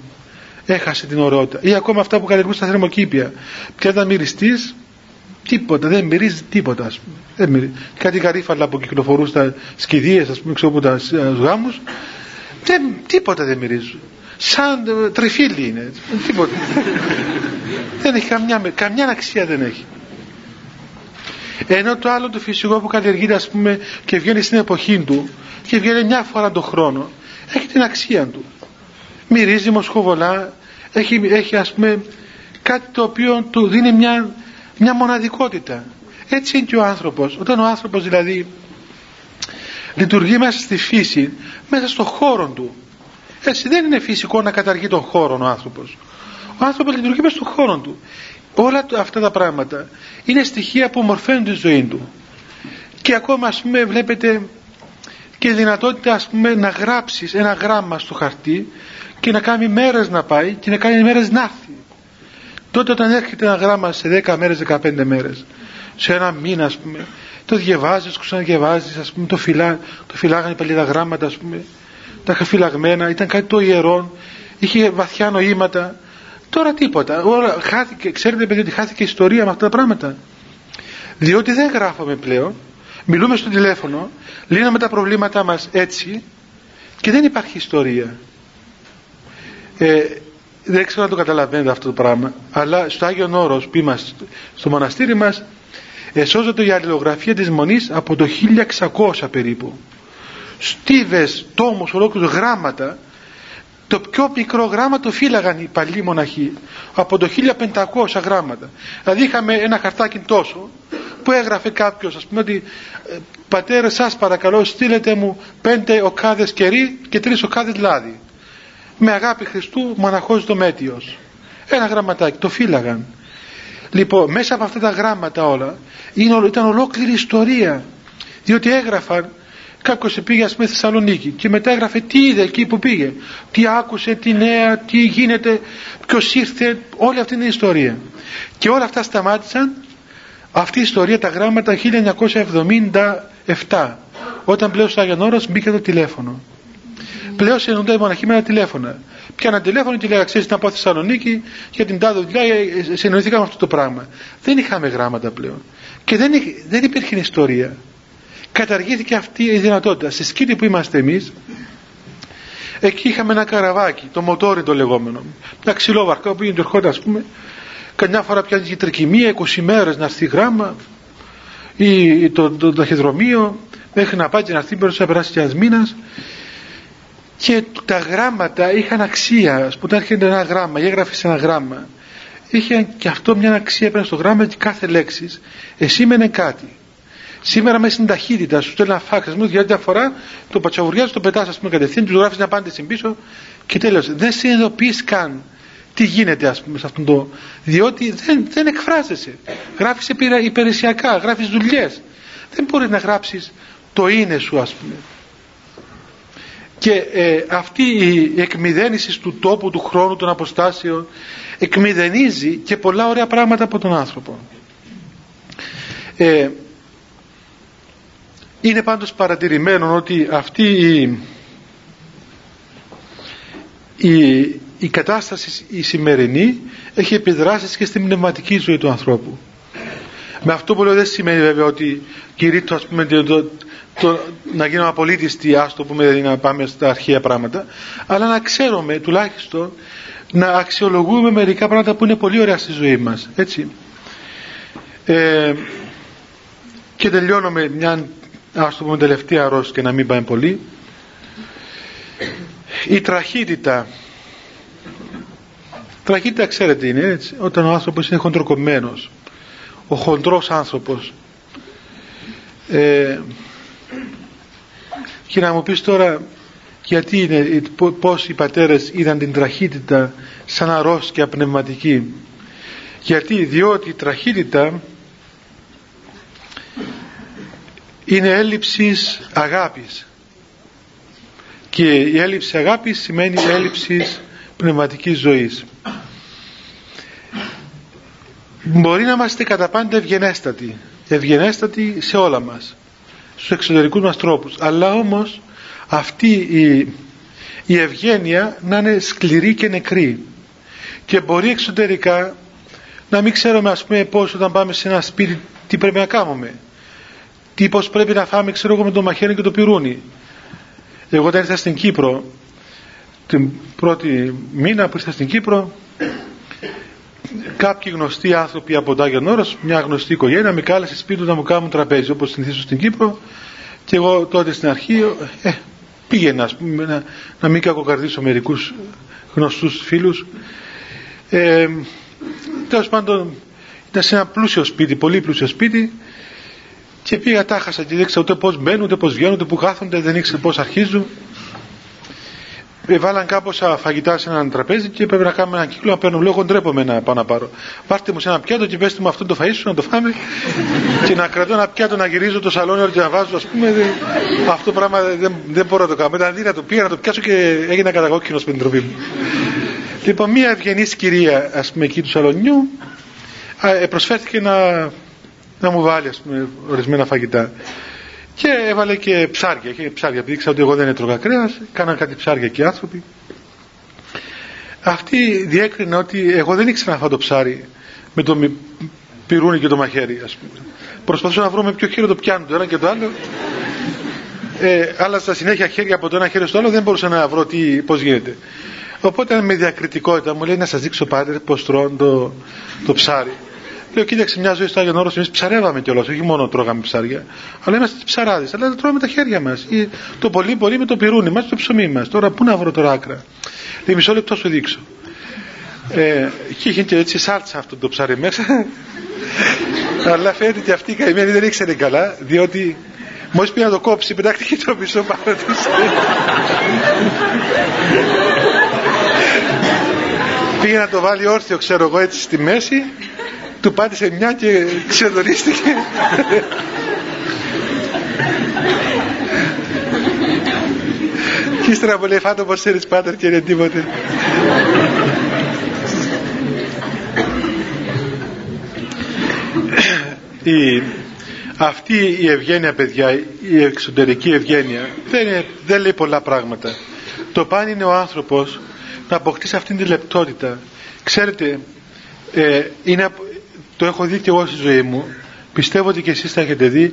Έχασε την ωραιότητα. Ή ακόμα αυτά που καλλιεργούν στα θερμοκήπια. Πια τα μυριστείς τίποτα, δεν μυρίζει τίποτα ας πούμε. Δεν μυρίζει. κάτι γαρίφαλα που κυκλοφορούν στα σκηδίες ας πούμε ξέρω από τα γάμους δεν, τίποτα δεν μυρίζουν. Σαν ε, τριφύλι είναι τίποτα. *laughs* Δεν έχει καμιά, καμιά αξία δεν έχει. Ενώ το άλλο το φυσικό που καλλιεργείται ας πούμε και βγαίνει στην εποχή του και βγαίνει μια φορά το χρόνο έχει την αξία του. Μυρίζει μοσχοβολά έχει, έχει ας πούμε κάτι το οποίο του δίνει μια, μια μοναδικότητα. Έτσι είναι και ο άνθρωπος. Όταν ο άνθρωπος δηλαδή λειτουργεί μέσα στη φύση μέσα στο χώρο του έτσι δεν είναι φυσικό να καταργεί τον χώρο ο άνθρωπος. Ο άνθρωπος λειτουργεί μέσα στον χώρο του. Όλα αυτά τα πράγματα είναι στοιχεία που μορφαίνουν τη ζωή του. Και ακόμα ας πούμε βλέπετε και δυνατότητα ας πούμε να γράψεις ένα γράμμα στο χαρτί και να κάνει μέρες να πάει και να κάνει μέρες να έρθει τότε όταν έρχεται ένα γράμμα σε 10 μέρες, 15 μέρες σε ένα μήνα ας πούμε το διαβάζεις, το ξαναδιαβάζεις ας πούμε το, φυλά, το φυλάγανε πάλι τα γράμματα ας πούμε τα είχα φυλαγμένα, ήταν κάτι το ιερό είχε βαθιά νοήματα Τώρα τίποτα. Όλα, χάθηκε, ξέρετε παιδί ότι χάθηκε η ιστορία με αυτά τα πράγματα. Διότι δεν γράφουμε πλέον. Μιλούμε στο τηλέφωνο, λύνουμε τα προβλήματά μας έτσι και δεν υπάρχει ιστορία. Ε, δεν ξέρω αν το καταλαβαίνετε αυτό το πράγμα αλλά στο Άγιο Όρος που είμαστε στο μοναστήρι μας εσώζεται η αλληλογραφία της Μονής από το 1600 περίπου. Στίβες, τόμους, ολόκληρους γράμματα το πιο μικρό γράμμα το φύλαγαν οι παλιοί μοναχοί από το 1500 γράμματα. Δηλαδή είχαμε ένα χαρτάκι τόσο που έγραφε κάποιος ας πούμε ότι ε, πατέρα σας παρακαλώ στείλετε μου πέντε οκάδες κερί και τρεις οκάδες λάδι με αγάπη Χριστού μοναχός Δομέτιος ένα γραμματάκι το φύλαγαν. Λοιπόν μέσα από αυτά τα γράμματα όλα ήταν ολόκληρη ιστορία. Διότι έγραφαν κάποιος πήγε ας πούμε στη Θεσσαλονίκη και μετά έγραφε τι είδε εκεί που πήγε; Τι άκουσε, τι νέα, τι γίνεται ποιος ήρθε, όλη αυτή είναι η ιστορία. Και όλα αυτά σταμάτησαν. Αυτή η ιστορία τα γράμματα 1977 όταν πλέον στο Άγιον Όρος μπήκε το τηλέφωνο πλέον συναντούνται οι μοναχοί με ένα τηλέφωνο πιάνα τηλέφωνο και λέγα ξέρεις να πάω Θεσσαλονίκη για την τάδε δουλειά ε, συνοηθήκαμε αυτό το πράγμα δεν είχαμε γράμματα πλέον και δεν, δεν υπήρχε ιστορία καταργήθηκε αυτή η δυνατότητα. Στη σκήτη που είμαστε εμείς, εκεί είχαμε ένα καραβάκι, το μοτόρι το λεγόμενο. Ένα ξυλόβαρκα που είναι ερχόταν ας πούμε, καμιά φορά πιάνει τρικυμία, 20 μέρες να έρθει γράμμα, ή το, το, ταχυδρομείο, μέχρι να πάει και να έρθει πέρα να περάσει και ένας μήνας. Και τα γράμματα είχαν αξία. Α πούμε, όταν έρχεται ένα γράμμα ή έγραφες ένα γράμμα, είχε και αυτό μια αξία πέρα στο γράμμα και κάθε λέξης εσήμενε κάτι. Σήμερα μέσα στην ταχύτητα σου στέλνει ένα φάξ, μου για μια φορά το πατσαβουριάζεις, το πετάς, ας πούμε κατευθείαν, του γράφεις μια απάντηση πίσω και τέλος. Δεν συνειδητοποιεί καν τι γίνεται, ας πούμε, σε αυτόν το. Διότι δεν, δεν εκφράζεσαι. Γράφεις υπηρεσιακά, γράφεις δουλειές. Δεν μπορείς να γράψεις το είναι σου, ας πούμε. Και ε, αυτή η εκμυδένιση του τόπου, του χρόνου, των αποστάσεων εκμυδενίζει και πολλά ωραία πράγματα από τον άνθρωπο. Ε, είναι πάντως παρατηρημένο ότι αυτή η, η, η κατάσταση η σημερινή έχει επιδράσεις και στην πνευματική ζωή του ανθρώπου. Με αυτό που λέω δεν σημαίνει βέβαια ότι κηρύττω ας πούμε το, το, το, να γίνουμε απολύτιστοι ας το πούμε δηλαδή να πάμε στα αρχαία πράγματα αλλά να ξέρουμε τουλάχιστον να αξιολογούμε μερικά πράγματα που είναι πολύ ωραία στη ζωή μας έτσι. Ε, και τελειώνω με μια ας το πούμε τελευταία αρρώστια και να μην πάμε πολύ. Η τραχύτητα. Τραχύτητα ξέρετε είναι έτσι όταν ο άνθρωπος είναι χοντροκομμένος ο χοντρός άνθρωπος. Ε, και να μου πεις τώρα γιατί είναι, πώς οι πατέρες είδαν την τραχύτητα σαν αρρώστια πνευματική γιατί διότι η τραχύτητα είναι έλλειψης αγάπης. Και η έλλειψη αγάπης σημαίνει έλλειψης πνευματικής ζωής μπορεί να είμαστε κατά πάντα ευγενέστατοι ευγενέστατοι σε όλα μας στους εξωτερικούς μας τρόπους. Αλλά όμως αυτή η, η ευγένεια να είναι σκληρή και νεκρή. Και μπορεί εξωτερικά να μην ξέρουμε ας πούμε πώς όταν πάμε σε ένα σπίτι τι πρέπει να κάνουμε. Τι πως πρέπει να φάμε ξέρω εγώ με το μαχαίρι και το πυρούνι. Εγώ όταν ήρθα στην Κύπρο την πρώτη μήνα που ήρθα στην Κύπρο κάποιοι γνωστοί άνθρωποι από το Άγιον Όρος μια γνωστή οικογένεια με κάλεσε σπίτι τους να μου κάνουν τραπέζι όπως συνηθίζω στην Κύπρο. Και εγώ τότε στην αρχή ε, πήγαινα ας πούμε, να, να μην κακοκαρδίσω μερικούς γνωστούς φίλους. Ε, τέλος πάντων ήταν σε ένα πλούσιο σπίτι, πολύ πλούσιο σπίτι. Και πήγα τάχασα και δεν ήξερα ούτε πώς μπαίνουν, ούτε πώς βγαίνουν, ούτε που κάθονται, δεν ήξερα πώς αρχίζουν. Ε, βάλαν κάπως φαγητά σε έναν τραπέζι και πρέπει να κάνουμε ένα κύκλο να παίρνω. Λέω, ντρέπομαι να πάω να πάρω. Πάρτε μου σε ένα πιάτο και πέστε μου αυτό το φαΐ σου να το φάμε και να κρατώ ένα πιάτο να γυρίζω το σαλόνι και να βάζω, ας πούμε. Δε, αυτό το πράγμα δεν, δεν μπορώ να το κάνω. Ήταν δύνατο, πήγα να το πιάσω και έγινα καταγόκκινος με την τροπή μου. λοιπόν, μία ευγενή κυρία, ας πούμε, εκεί του σαλονιού, ε, προσφέρθηκε να να μου βάλει ας πούμε, ορισμένα φαγητά. Και έβαλε και ψάρια. Και ψάρια. Επειδή ήξερα ότι εγώ δεν έτρωγα κρέας, κάναν κάτι ψάρια και οι άνθρωποι. Αυτή διέκρινε ότι εγώ δεν ήξερα να φάω το ψάρι με το πυρούνι και το μαχαίρι, ας πούμε. Προσπαθούσα να βρω με ποιο χέρι το πιάνω το ένα και το άλλο. Ε, αλλά στα συνέχεια χέρια από το ένα χέρι στο άλλο δεν μπορούσα να βρω τι, πώς γίνεται. Οπότε με διακριτικότητα μου λέει να σας δείξω πάτερ πως τρώνε το, το ψάρι. Λέω, κοίταξε μια ζωή στο Άγιον Όρος, εμείς ψαρεύαμε κιόλας, όχι μόνο τρώγαμε ψάρια, αλλά είμαστε ψαράδες, αλλά τρώμε με τα χέρια μας. Ή το πολύ πολύ με το πυρούνι μας, το ψωμί μας. Τώρα πού να βρω τώρα άκρα; Λέει, μισό λεπτό σου δείξω. Ε, και είχε και έτσι σάλτσα αυτό το ψάρι μέσα. *laughs* αλλά φαίνεται ότι αυτή η καημένη δεν ήξερε καλά, διότι μόλις πήγε να το κόψει, πετάχτηκε το μισό πάνω της. *laughs* πήγε να το βάλει όρθιο, ξέρω εγώ, έτσι στη μέση του πάτησε μια και ξεδονίστηκε και ύστερα μου λέει φάτο πως έρεις πάτερ και είναι τίποτε η, αυτή η ευγένεια παιδιά η εξωτερική ευγένεια δεν, δεν λέει πολλά πράγματα. Το πάνε είναι ο άνθρωπος να αποκτήσει αυτήν την λεπτότητα. Ξέρετε ε, είναι, το έχω δει και εγώ στη ζωή μου. Πιστεύω ότι και εσείς θα έχετε δει.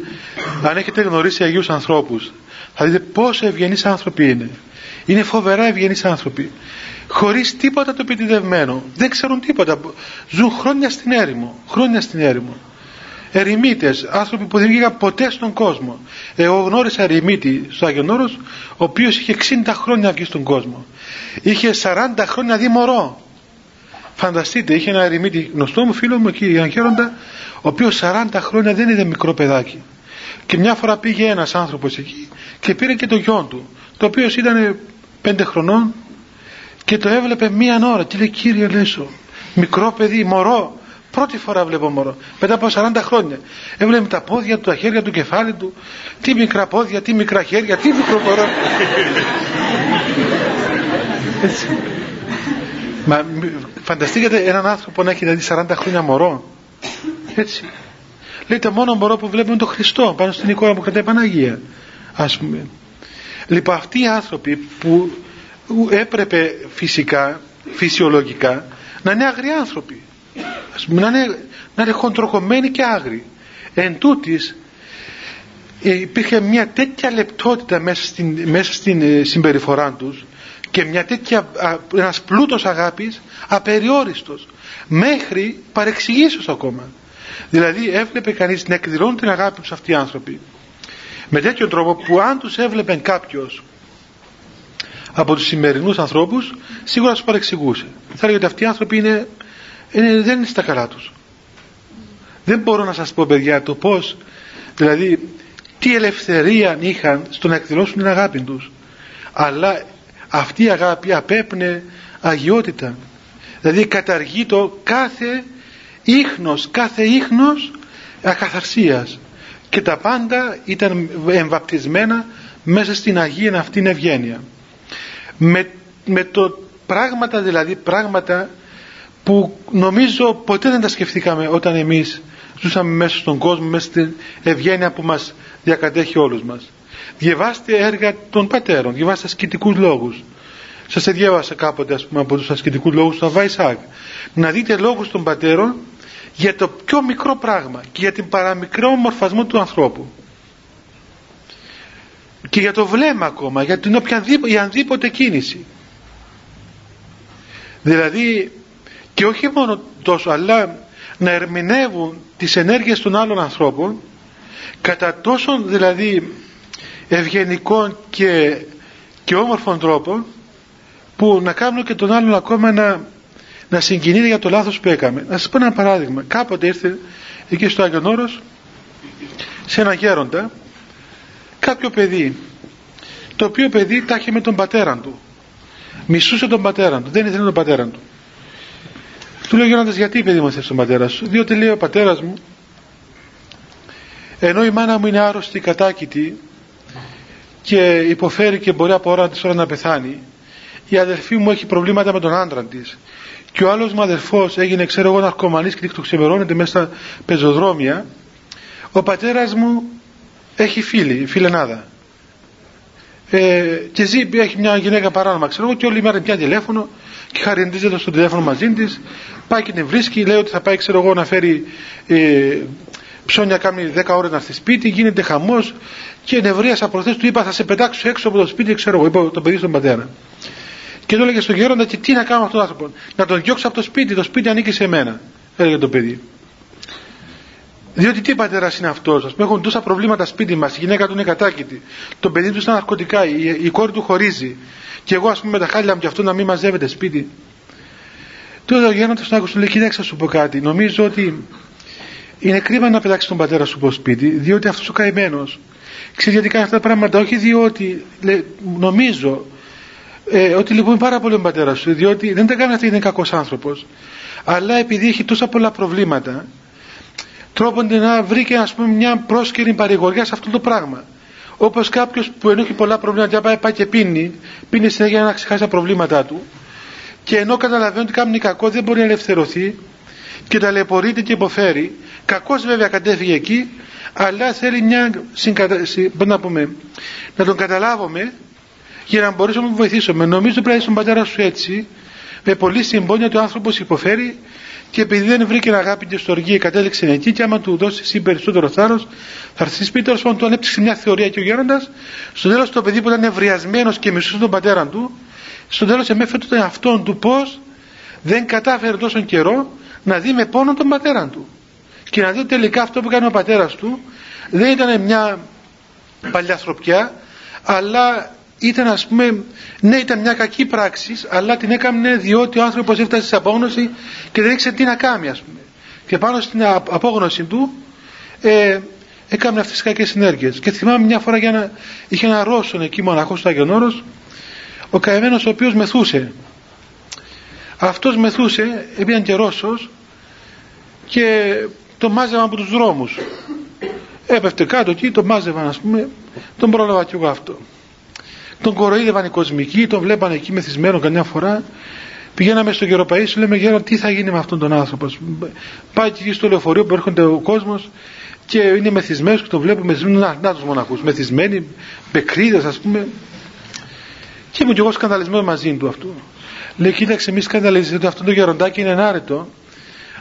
Αν έχετε γνωρίσει Αγίους ανθρώπους θα δείτε πόσο ευγενείς άνθρωποι είναι. Είναι φοβερά ευγενείς άνθρωποι. Χωρίς τίποτα το επιτιδευμένο. Δεν ξέρουν τίποτα. Ζουν χρόνια στην έρημο. Χρόνια στην έρημο. Ερημίτες, άνθρωποι που δεν βγήκαν ποτέ στον κόσμο. Εγώ γνώρισα ερημίτη στο Άγιον Όρος ο οποίος είχε 60 χρόνια βγει στον κόσμο. Είχε 40 χρόνια δει μωρό Φανταστείτε, είχε ένα ερημίτη γνωστό μου φίλο μου εκεί, Ιαν Χέροντα, ο οποίος 40 χρόνια δεν είδε μικρό παιδάκι. Και μια φορά πήγε ένας άνθρωπος εκεί και πήρε και το γιο του, το οποίος ήταν 5 χρονών και το έβλεπε μία ώρα. Τι λέει, κύριε Λέσο, μικρό παιδί, μωρό. Πρώτη φορά βλέπω μωρό. Μετά από 40 χρόνια. Έβλεπε τα πόδια του, τα χέρια του, κεφάλι του. Τι μικρά πόδια, τι μικρά χέρια, τι μικρό μωρό. *laughs* Έτσι. Μα φανταστείτε έναν άνθρωπο να έχει δηλαδή 40 χρόνια μωρό. Έτσι. Λέει το μόνο μωρό που βλέπουμε το Χριστό πάνω στην εικόνα που κρατάει Παναγία. Ας πούμε. Λοιπόν αυτοί οι άνθρωποι που έπρεπε φυσικά, φυσιολογικά να είναι άγριοι άνθρωποι. Ας πούμε, να είναι, να είναι χοντροκομμένοι και άγριοι. Εν τούτης, υπήρχε μια τέτοια λεπτότητα μέσα στην, μέσα στην ε, συμπεριφορά τους και μια τέτοια, ένας πλούτος αγάπης απεριόριστος μέχρι παρεξηγήσεως ακόμα. Δηλαδή έβλεπε κανείς να εκδηλώνουν την αγάπη τους αυτοί οι άνθρωποι. Με τέτοιο τρόπο που αν τους έβλεπε κάποιος από τους σημερινούς ανθρώπους σίγουρα τους παρεξηγούσε. Θα έλεγε ότι αυτοί οι άνθρωποι είναι, είναι, δεν είναι στα καλά τους. Δεν μπορώ να σας πω παιδιά το πως δηλαδή τι ελευθερία είχαν στο να εκδηλώσουν την αγάπη τους. Αλλά αυτή η αγάπη απέπνε αγιότητα. Δηλαδή καταργεί το κάθε ίχνος κάθε ίχνος ακαθαρσίας και τα πάντα ήταν εμβαπτισμένα μέσα στην Αγία αυτήν ευγένεια. Με, με το πράγματα δηλαδή πράγματα που νομίζω ποτέ δεν τα σκεφτήκαμε όταν εμείς ζούσαμε μέσα στον κόσμο μέσα στην ευγένεια που μας διακατέχει όλους μας διαβάστε έργα των πατέρων, διαβάστε ασκητικούς λόγους. Σας διάβασα κάποτε ας πούμε από τους ασκητικούς λόγους του Αβάισάκ. Να δείτε λόγους των πατέρων για το πιο μικρό πράγμα και για την παραμικρό μορφασμό του ανθρώπου. Και για το βλέμμα ακόμα, για την οποιαδήποτε κίνηση. Δηλαδή και όχι μόνο τόσο αλλά να ερμηνεύουν τις ενέργειες των άλλων ανθρώπων κατά τόσο δηλαδή ευγενικών και, και όμορφων τρόπων που να κάνουν και τον άλλον ακόμα να, να συγκινείται για το λάθος που έκαμε. Να σας πω ένα παράδειγμα. Κάποτε ήρθε εκεί στο Άγιον Όρος σε ένα γέροντα κάποιο παιδί το οποίο παιδί τα είχε με τον πατέρα του. Μισούσε τον πατέρα του. Δεν ήθελε τον πατέρα του. Του λέει ο Γέροντας γιατί παιδί μου θες τον πατέρα σου; Διότι λέει ο πατέρας μου ενώ η μάνα μου είναι άρρωστη κατάκητη και υποφέρει και μπορεί από ώρα της ώρα να πεθάνει. Η αδερφή μου έχει προβλήματα με τον άντρα της. Και ο άλλος μου αδερφός έγινε ξέρω εγώ ναρκωμανής και το ξεμερώνεται μέσα στα πεζοδρόμια. Ο πατέρας μου έχει φίλη, φιλενάδα. Ε, και ζει, έχει μια γυναίκα παράνομα ξέρω εγώ και όλη η μέρα πια τηλέφωνο και χαριντίζεται στο τηλέφωνο μαζί της. Πάει και την βρίσκει λέει ότι θα πάει ξέρω εγώ να φέρει ε, ψώνια κάνει 10 ώρες να στη σπίτι γίνεται χαμός και νευρίασα προχθές του είπα θα σε πετάξω έξω από το σπίτι ξέρω εγώ είπα το παιδί στον πατέρα Και του έλεγε στον γέροντα και τι να κάνω με αυτόν τον άνθρωπο. Να τον διώξω από το σπίτι, το σπίτι ανήκει σε μένα, έλεγε το παιδί. Διότι τι πατέρας είναι αυτός, ας πούμε, έχουν τόσα προβλήματα σπίτι μας, η γυναίκα του είναι κατάκητη, το παιδί του είναι ναρκωτικά, η, η κόρη του χωρίζει. Και εγώ, ας πούμε, με τα χάλια μου και αυτό να μην μαζεύεται σπίτι. Τότε ο γέροντας τον άκουσε, λέει: Κοίταξε, σου πω κάτι. Νομίζω ότι είναι κρίμα να πετάξεις τον πατέρα σου από σπίτι, διότι αυτός ο καημένος ξέρεις γιατί κάνει αυτά τα πράγματα, όχι διότι λέει, νομίζω ε, ότι λοιπόν πάρα πολύ ο πατέρα σου, διότι δεν τα κάνει αυτή είναι κακός άνθρωπος, αλλά επειδή έχει τόσα πολλά προβλήματα, τρόπονται να βρει και ας πούμε μια πρόσκαιρη παρηγοριά σε αυτό το πράγμα. Όπως κάποιος που ενώ έχει πολλά προβλήματα, πάει, πάει και πίνει, πίνει συνέχεια να ξεχάσει τα προβλήματά του, και ενώ καταλαβαίνει ότι κάνει κακό, δεν μπορεί να ελευθερωθεί και ταλαιπωρείται και υποφέρει. Κακός βέβαια κατέφυγε εκεί, αλλά θέλει μια συγκατα... να, πούμε, να τον καταλάβουμε για να μπορέσουμε να τον βοηθήσουμε. Νομίζω πρέπει να στον πατέρα σου έτσι, με πολύ συμπόνια ότι ο άνθρωπο υποφέρει και επειδή δεν βρήκε αγάπη και στοργή κατέληξε εκεί και άμα του δώσει εσύ περισσότερο θάρρος, θα έρθει σπίτι τέλο πάντων του ανέπτυξε μια θεωρία και ο γέροντας. Στο τέλος το παιδί που ήταν ευριασμένος και μισούσε τον πατέρα του, στο τέλος εμέφερε τον εαυτόν του πώς δεν κατάφερε τόσο καιρό να δει με πόνο τον πατέρα του. Και να δει τελικά αυτό που έκανε ο πατέρας του δεν ήταν μια παλιαθροπιά, αλλά ήταν ας πούμε, ναι ήταν μια κακή πράξη, αλλά την έκανε διότι ο άνθρωπος έφτασε σε απόγνωση και δεν ήξερε τι να κάνει ας πούμε. Και πάνω στην απόγνωση του ε, έκανε αυτές τις κακές συνέργειες. Και θυμάμαι μια φορά για να, είχε ένα Ρώσον εκεί μοναχός στο Άγιον Όρος, ο καημένος ο οποίος μεθούσε. Αυτός μεθούσε, έπιαν και Ρώσος και τον μάζευαν από τους δρόμους. Έπεφτε κάτω εκεί, τον μάζευαν ας πούμε, τον πρόλαβα κι εγώ αυτό. Τον κοροϊδεύαν οι κοσμικοί, τον βλέπαν εκεί μεθυσμένο καμιά φορά. Πηγαίναμε στο Γεροπαΐσιο, λέμε γέρο τι θα γίνει με αυτόν τον άνθρωπο. Πάει εκεί στο λεωφορείο που έρχονται ο κόσμος και είναι μεθυσμένος και τον βλέπουμε μεθυσμένο. Να, να τους μοναχούς, μεθυσμένοι, με κρίδε ας πούμε. Και ήμουν κι εγώ σκανδαλισμένος μαζί του αυτού. Λέει, κοίταξε, μη σκανδαλίζετε ότι αυτό το γεροντάκι είναι ενάρετο.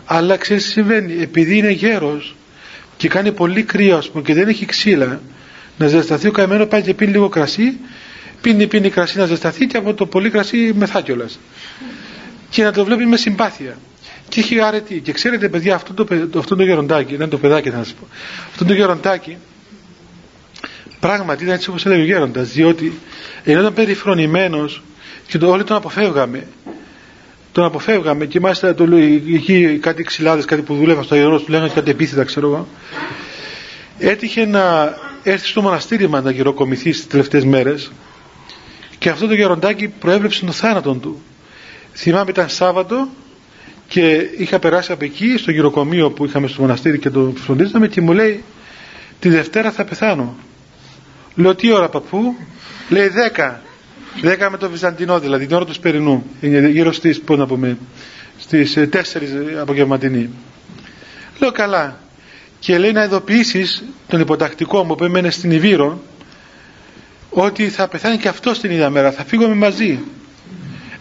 Αλλά ξέρεις τι συμβαίνει, επειδή είναι γέρος και κάνει πολύ κρύο, ας πούμε, και δεν έχει ξύλα, να ζεσταθεί ο καημένος πάει και πίνει λίγο κρασί πίνει, πίνει κρασί να ζεσταθεί και από το πολύ κρασί μεθά κιόλας. Και να το βλέπει με συμπάθεια. Και έχει αρετή. Και ξέρετε, παιδιά, αυτό το, αυτό το γεροντάκι, είναι το παιδάκι, θα σας πω. Αυτό το γεροντάκι, πράγματι ήταν έτσι όπως έλεγε ο γέροντας, διότι ενώ ήταν περιφρονημένος και το, όλοι τον αποφεύγαμε, τον αποφεύγαμε και μάλιστα το, εκεί κάτι ξυλάδες, κάτι που δουλεύαν στο αερό, του λέγανε κάτι επίθετα, ξέρω εγώ. Έτυχε να έρθει στο μοναστήρι μας να γυροκομηθεί στις τελευταίες μέρες και αυτό το γεροντάκι προέβλεψε τον θάνατο του. Θυμάμαι ήταν Σάββατο και είχα περάσει από εκεί στο γυροκομείο που είχαμε στο μοναστήρι και το φροντίζαμε και μου λέει τη Δευτέρα θα πεθάνω. Λέω τι ώρα παππού, λέει 10. 10 με το Βυζαντινό δηλαδή, την ώρα του Σπερινού. Είναι γύρω στις, πώ να πούμε, στις 4 απογευματινή. Λέω καλά. Και λέει να ειδοποιήσεις τον υποτακτικό μου που έμενε στην Ιβύρο ότι θα πεθάνει και αυτός την ίδια μέρα, θα φύγουμε μαζί.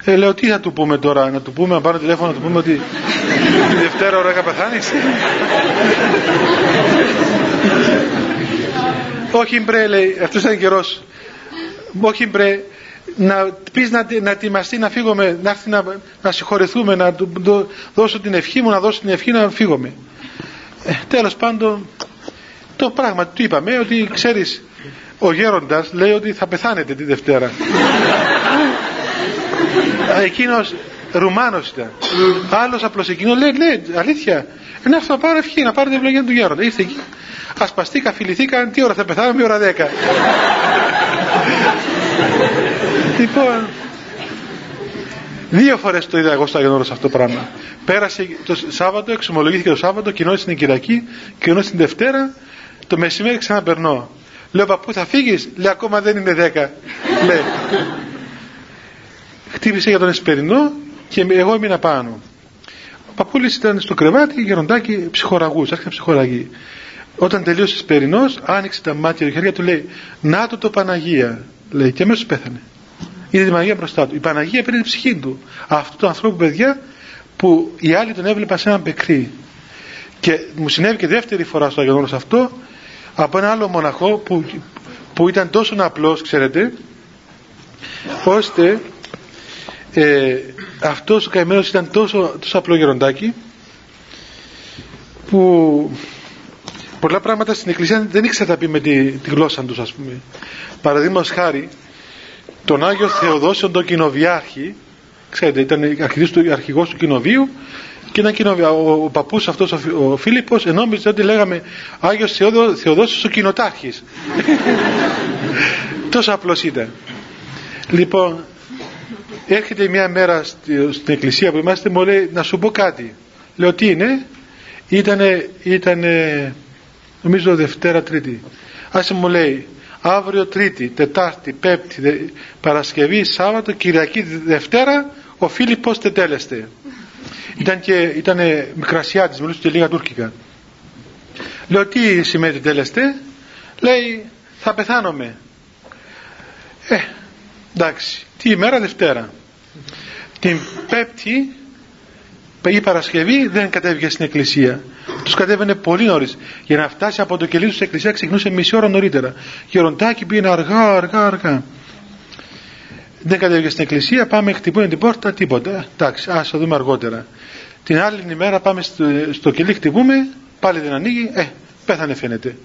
Ε, λέω τι θα του πούμε τώρα, να του πούμε, να πάρω τηλέφωνο να του πούμε ότι τη Δευτέρα ώρα θα πεθάνεις. *laughs* Όχι μπρε λέει, αυτός ήταν καιρός. Όχι μπρε, να πεις να, να ετοιμαστεί να φύγουμε, να έρθει να, να συγχωρεθούμε, να του δώσω την ευχή μου, να δώσω την ευχή να φύγουμε. Ε, τέλος πάντων, το πράγμα του είπαμε ότι ξέρεις ο γέροντας λέει ότι θα πεθάνετε τη Δευτέρα. Εκείνος Ρουμάνος ήταν. Άλλος απλώς εκείνος λέει ναι αλήθεια είναι αυτό να πάρω ευχή να πάρω την ευλογία του γέροντα. Ήρθε εκεί. Ασπαστήκα, φιληθήκα τι ώρα θα πεθάνω μια ώρα δέκα *laughs* λοιπόν Δύο φορές το είδα εγώ στο Άγιον αυτό το πράγμα. Πέρασε το Σάββατο, εξομολογήθηκε το Σάββατο, κοινώνησε την Κυριακή, κοινώνησε την Δευτέρα, το μεσημέρι ξαναπερνώ. Λέω παππού θα φύγεις; Λέει ακόμα δεν είναι δέκα. *laughs* Λέει. Χτύπησε για τον Εσπερινό και εγώ έμεινα πάνω. Ο παππούλης ήταν στο κρεβάτι, γεροντάκι, ψυχοραγούς, άρχισε ψυχοραγή. Όταν τελείωσε ο Εσπερινός, άνοιξε τα μάτια του χέρια του, λέει, Να το το Παναγία. Λέει, και αμέσως πέθανε. Είδε τη Παναγία μπροστά του. Η Παναγία πήρε την ψυχή του. Αυτού του ανθρώπου, παιδιά, που οι άλλοι τον έβλεπαν σε έναν πεκρή. Και μου συνέβη και δεύτερη φορά στο Αγιονόλο αυτό, από ένα άλλο μοναχό που, που ήταν τόσο απλός ξέρετε ώστε ε, αυτός ο καημένος ήταν τόσο, τόσο απλό γεροντάκι που πολλά πράγματα στην εκκλησία δεν ήξερα τα πει με τη, τη γλώσσα τους ας πούμε. Παραδείγματος χάρη τον Άγιο Θεοδόσιο τον κοινοβιάρχη ξέρετε ήταν αρχηγός του κοινοβίου και ένα κοινοβιο, ο, ο παππούς αυτός ο, ο Φίλιππος ενόμιζε ότι λέγαμε Άγιος Θεοδόσιος ο κοινοτάρχης *laughs* τόσο απλός ήταν. Λοιπόν έρχεται μια μέρα στην εκκλησία που είμαστε μου λέει να σου πω κάτι λέω τι είναι; Ήτανε, ήτανε νομίζω Δευτέρα Τρίτη. Άσε μου λέει αύριο Τρίτη, Τετάρτη, Πέμπτη, Παρασκευή, Σάββατο, Κυριακή, Δευτέρα ο Φίλιππος τετέλεστε. Ήταν και ήταν μικρασιάτης μιλούσε και λίγα τουρκικά. Λέω τι σημαίνει τετέλεστε; Λέει θα πεθάνομαι ε εντάξει τι ημέρα Δευτέρα. Την Πέμπτη η Παρασκευή δεν κατέβηκε στην εκκλησία τους κατέβαινε πολύ νωρίς. για να φτάσει από το κελί τους στην εκκλησία ξεκινούσε μισή ώρα νωρίτερα γεροντάκι πήγαινε αργά αργά αργά δεν κατέβηκε στην εκκλησία πάμε χτυπούν την πόρτα τίποτα εντάξει ας το δούμε αργότερα την άλλη ημέρα πάμε στο, στο κελί χτυπούμε πάλι δεν ανοίγει ε πέθανε φαίνεται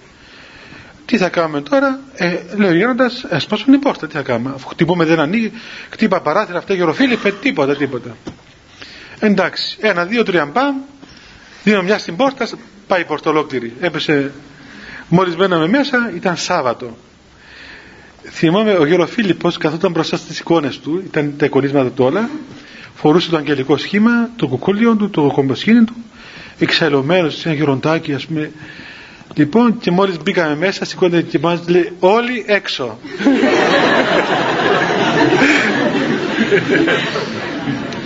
τι θα κάνουμε τώρα, ε, λέει ο γέροντα, έσπασαν την πόρτα. Τι θα κάνουμε, αφού χτυπούμε δεν ανοίγει, χτύπα παράθυρα αυτά γεροφίλιππε, τίποτα, τίποτα. Εντάξει, ένα, δύο, τρία μπαμ, δίνω μια στην πόρτα, πάει η πόρτα ολόκληρη. Έπεσε, μόλις μπαίναμε μέσα, ήταν Σάββατο. Θυμάμαι ο γεροφίλιππος καθόταν μπροστά στις εικόνες του, ήταν τα εικονίσματα του όλα, φορούσε το αγγελικό σχήμα, το κουκούλιο του, το κομποσχήνι του, εξαλωμένος σε ένα γεροντάκι, ας πούμε, Λοιπόν και μόλις μπήκαμε μέσα σηκώνεται και μας λέει όλοι έξω.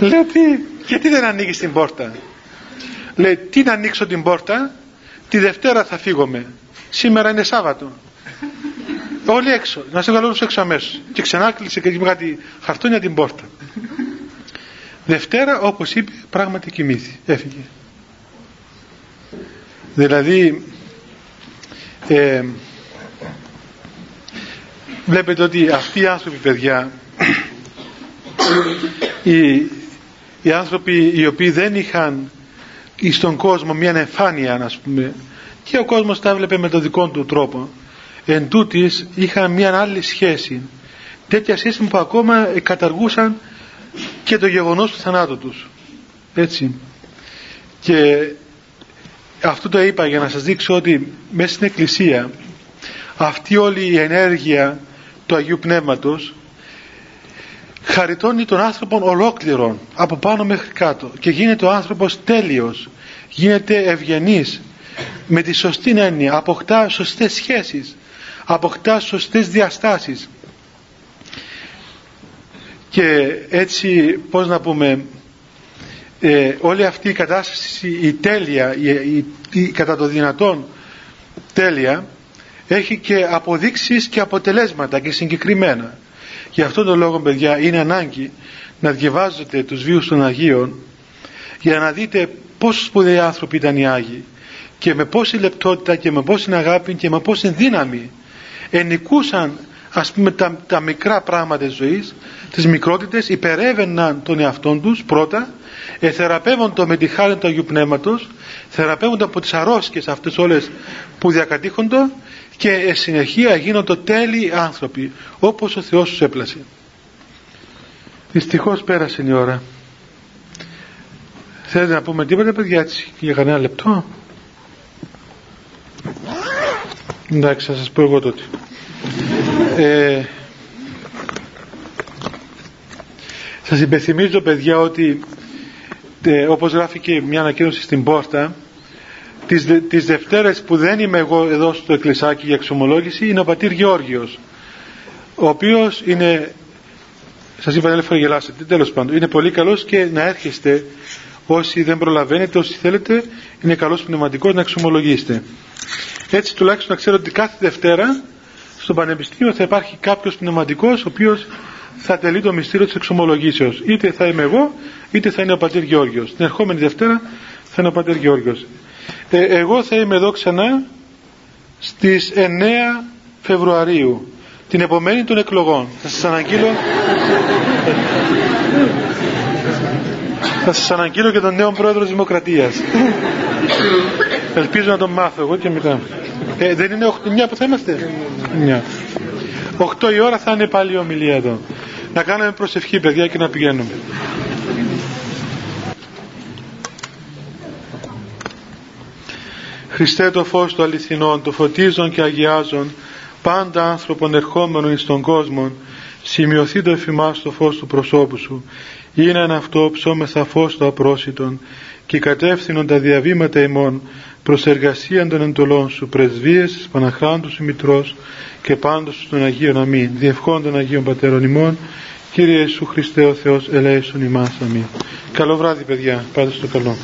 *laughs* Λέω τι, γιατί δεν ανοίγεις την πόρτα; Λέει τι να ανοίξω την πόρτα, τη Δευτέρα θα φύγουμε. Σήμερα είναι Σάββατο. Όλοι έξω, να σε βγάλω έξω αμέσως. Και ξανά κλείσε και κάτι χαρτόνια την πόρτα. Δευτέρα όπως είπε πράγματι κοιμήθη, έφυγε. Δηλαδή ε, βλέπετε ότι αυτοί οι άνθρωποι παιδιά οι, οι άνθρωποι οι οποίοι δεν είχαν στον κόσμο μια εμφάνεια ας πούμε. Και ο κόσμος τα έβλεπε με τον δικό του τρόπο. Εν τούτης είχαν μια άλλη σχέση. Τέτοια σχέση που ακόμα καταργούσαν και το γεγονός του θανάτου τους. Έτσι. Και αυτό το είπα για να σας δείξω ότι μέσα στην Εκκλησία αυτή όλη η ενέργεια του Αγίου Πνεύματος χαριτώνει τον άνθρωπο ολόκληρον από πάνω μέχρι κάτω. Και γίνεται ο άνθρωπος τέλειος. Γίνεται ευγενής με τη σωστή έννοια. Αποκτά σωστές σχέσεις. Αποκτά σωστές διαστάσεις. Και έτσι πως να πούμε ε, όλη αυτή η κατάσταση η τέλεια η, η, κατά το δυνατόν τέλεια έχει και αποδείξεις και αποτελέσματα και συγκεκριμένα γι' αυτόν τον λόγο παιδιά είναι ανάγκη να διαβάζετε τους βίους των Αγίων για να δείτε πόσο σπουδαίοι άνθρωποι ήταν οι Άγιοι και με πόση λεπτότητα και με πόση αγάπη και με πόση δύναμη ενικούσαν ας πούμε τα, τα μικρά πράγματα της ζωής τις μικρότητες υπερεύαιναν τον εαυτόν τους πρώτα εθεραπεύονται με τη χάρη του Αγίου Πνεύματος θεραπεύονται από τις αρρώσκες αυτές όλες που διακατήχονται και συνεχεία γίνονται τέλειοι άνθρωποι όπως ο Θεός τους έπλασε. Δυστυχώς πέρασε η ώρα. Θέλετε να πούμε τίποτα παιδιά έτσι για κανένα λεπτό; Εντάξει θα σας πω εγώ τότε. Ε, σας υπενθυμίζω παιδιά ότι ε, όπως γράφει και μια ανακοίνωση στην πόρτα τις, τις Δευτέρες που δεν είμαι εγώ εδώ στο εκκλησάκι για εξομολόγηση είναι ο πατήρ Γεώργιος ο οποίος είναι σας είπα άλλη φορά γελάσετε τέλος πάντων είναι πολύ καλός και να έρχεστε όσοι δεν προλαβαίνετε όσοι θέλετε είναι καλός πνευματικός να εξομολογήσετε. Έτσι τουλάχιστον να ξέρω ότι κάθε Δευτέρα στο Πανεπιστήμιο θα υπάρχει κάποιος πνευματικός ο οποίος θα τελεί το μυστήριο της εξομολογήσεως. Είτε θα είμαι εγώ είτε θα είναι ο πατήρ Γεώργιος. Την ερχόμενη Δευτέρα θα είναι ο πατήρ Γεώργιος ε, εγώ θα είμαι εδώ ξανά στις 9 Φεβρουαρίου την επομένη των εκλογών. Θα σας αναγγείλω θα σας αναγγείλω και τον νέο πρόεδρο της Δημοκρατίας. Ελπίζω να τον μάθω εγώ και μετά. Ε, δεν είναι 8, που θα είμαστε; 9. 8 η ώρα θα είναι πάλι η ομιλία εδώ. Να κάνουμε προσευχή παιδιά και να πηγαίνουμε. Χριστέ το φως του αληθινών, το φωτίζον και αγιάζον, πάντα άνθρωπον ερχόμενο εις τον κόσμο, σημειωθεί το εφημάς το φως του προσώπου σου, είναι ένα αυτό ψώμεθα φως το απρόσιτον, και κατεύθυνον τα διαβήματα ημών προς εργασία των εντολών σου, πρεσβείες της Παναχράντου σου Μητρός και πάντως των Αγίων Αμήν, διευχών των Αγίων Πατέρων ημών, Κύριε Ιησού Χριστέ ο Θεός, ελέησον ημάς. Αμήν. Καλό βράδυ παιδιά, πάτε στο καλό.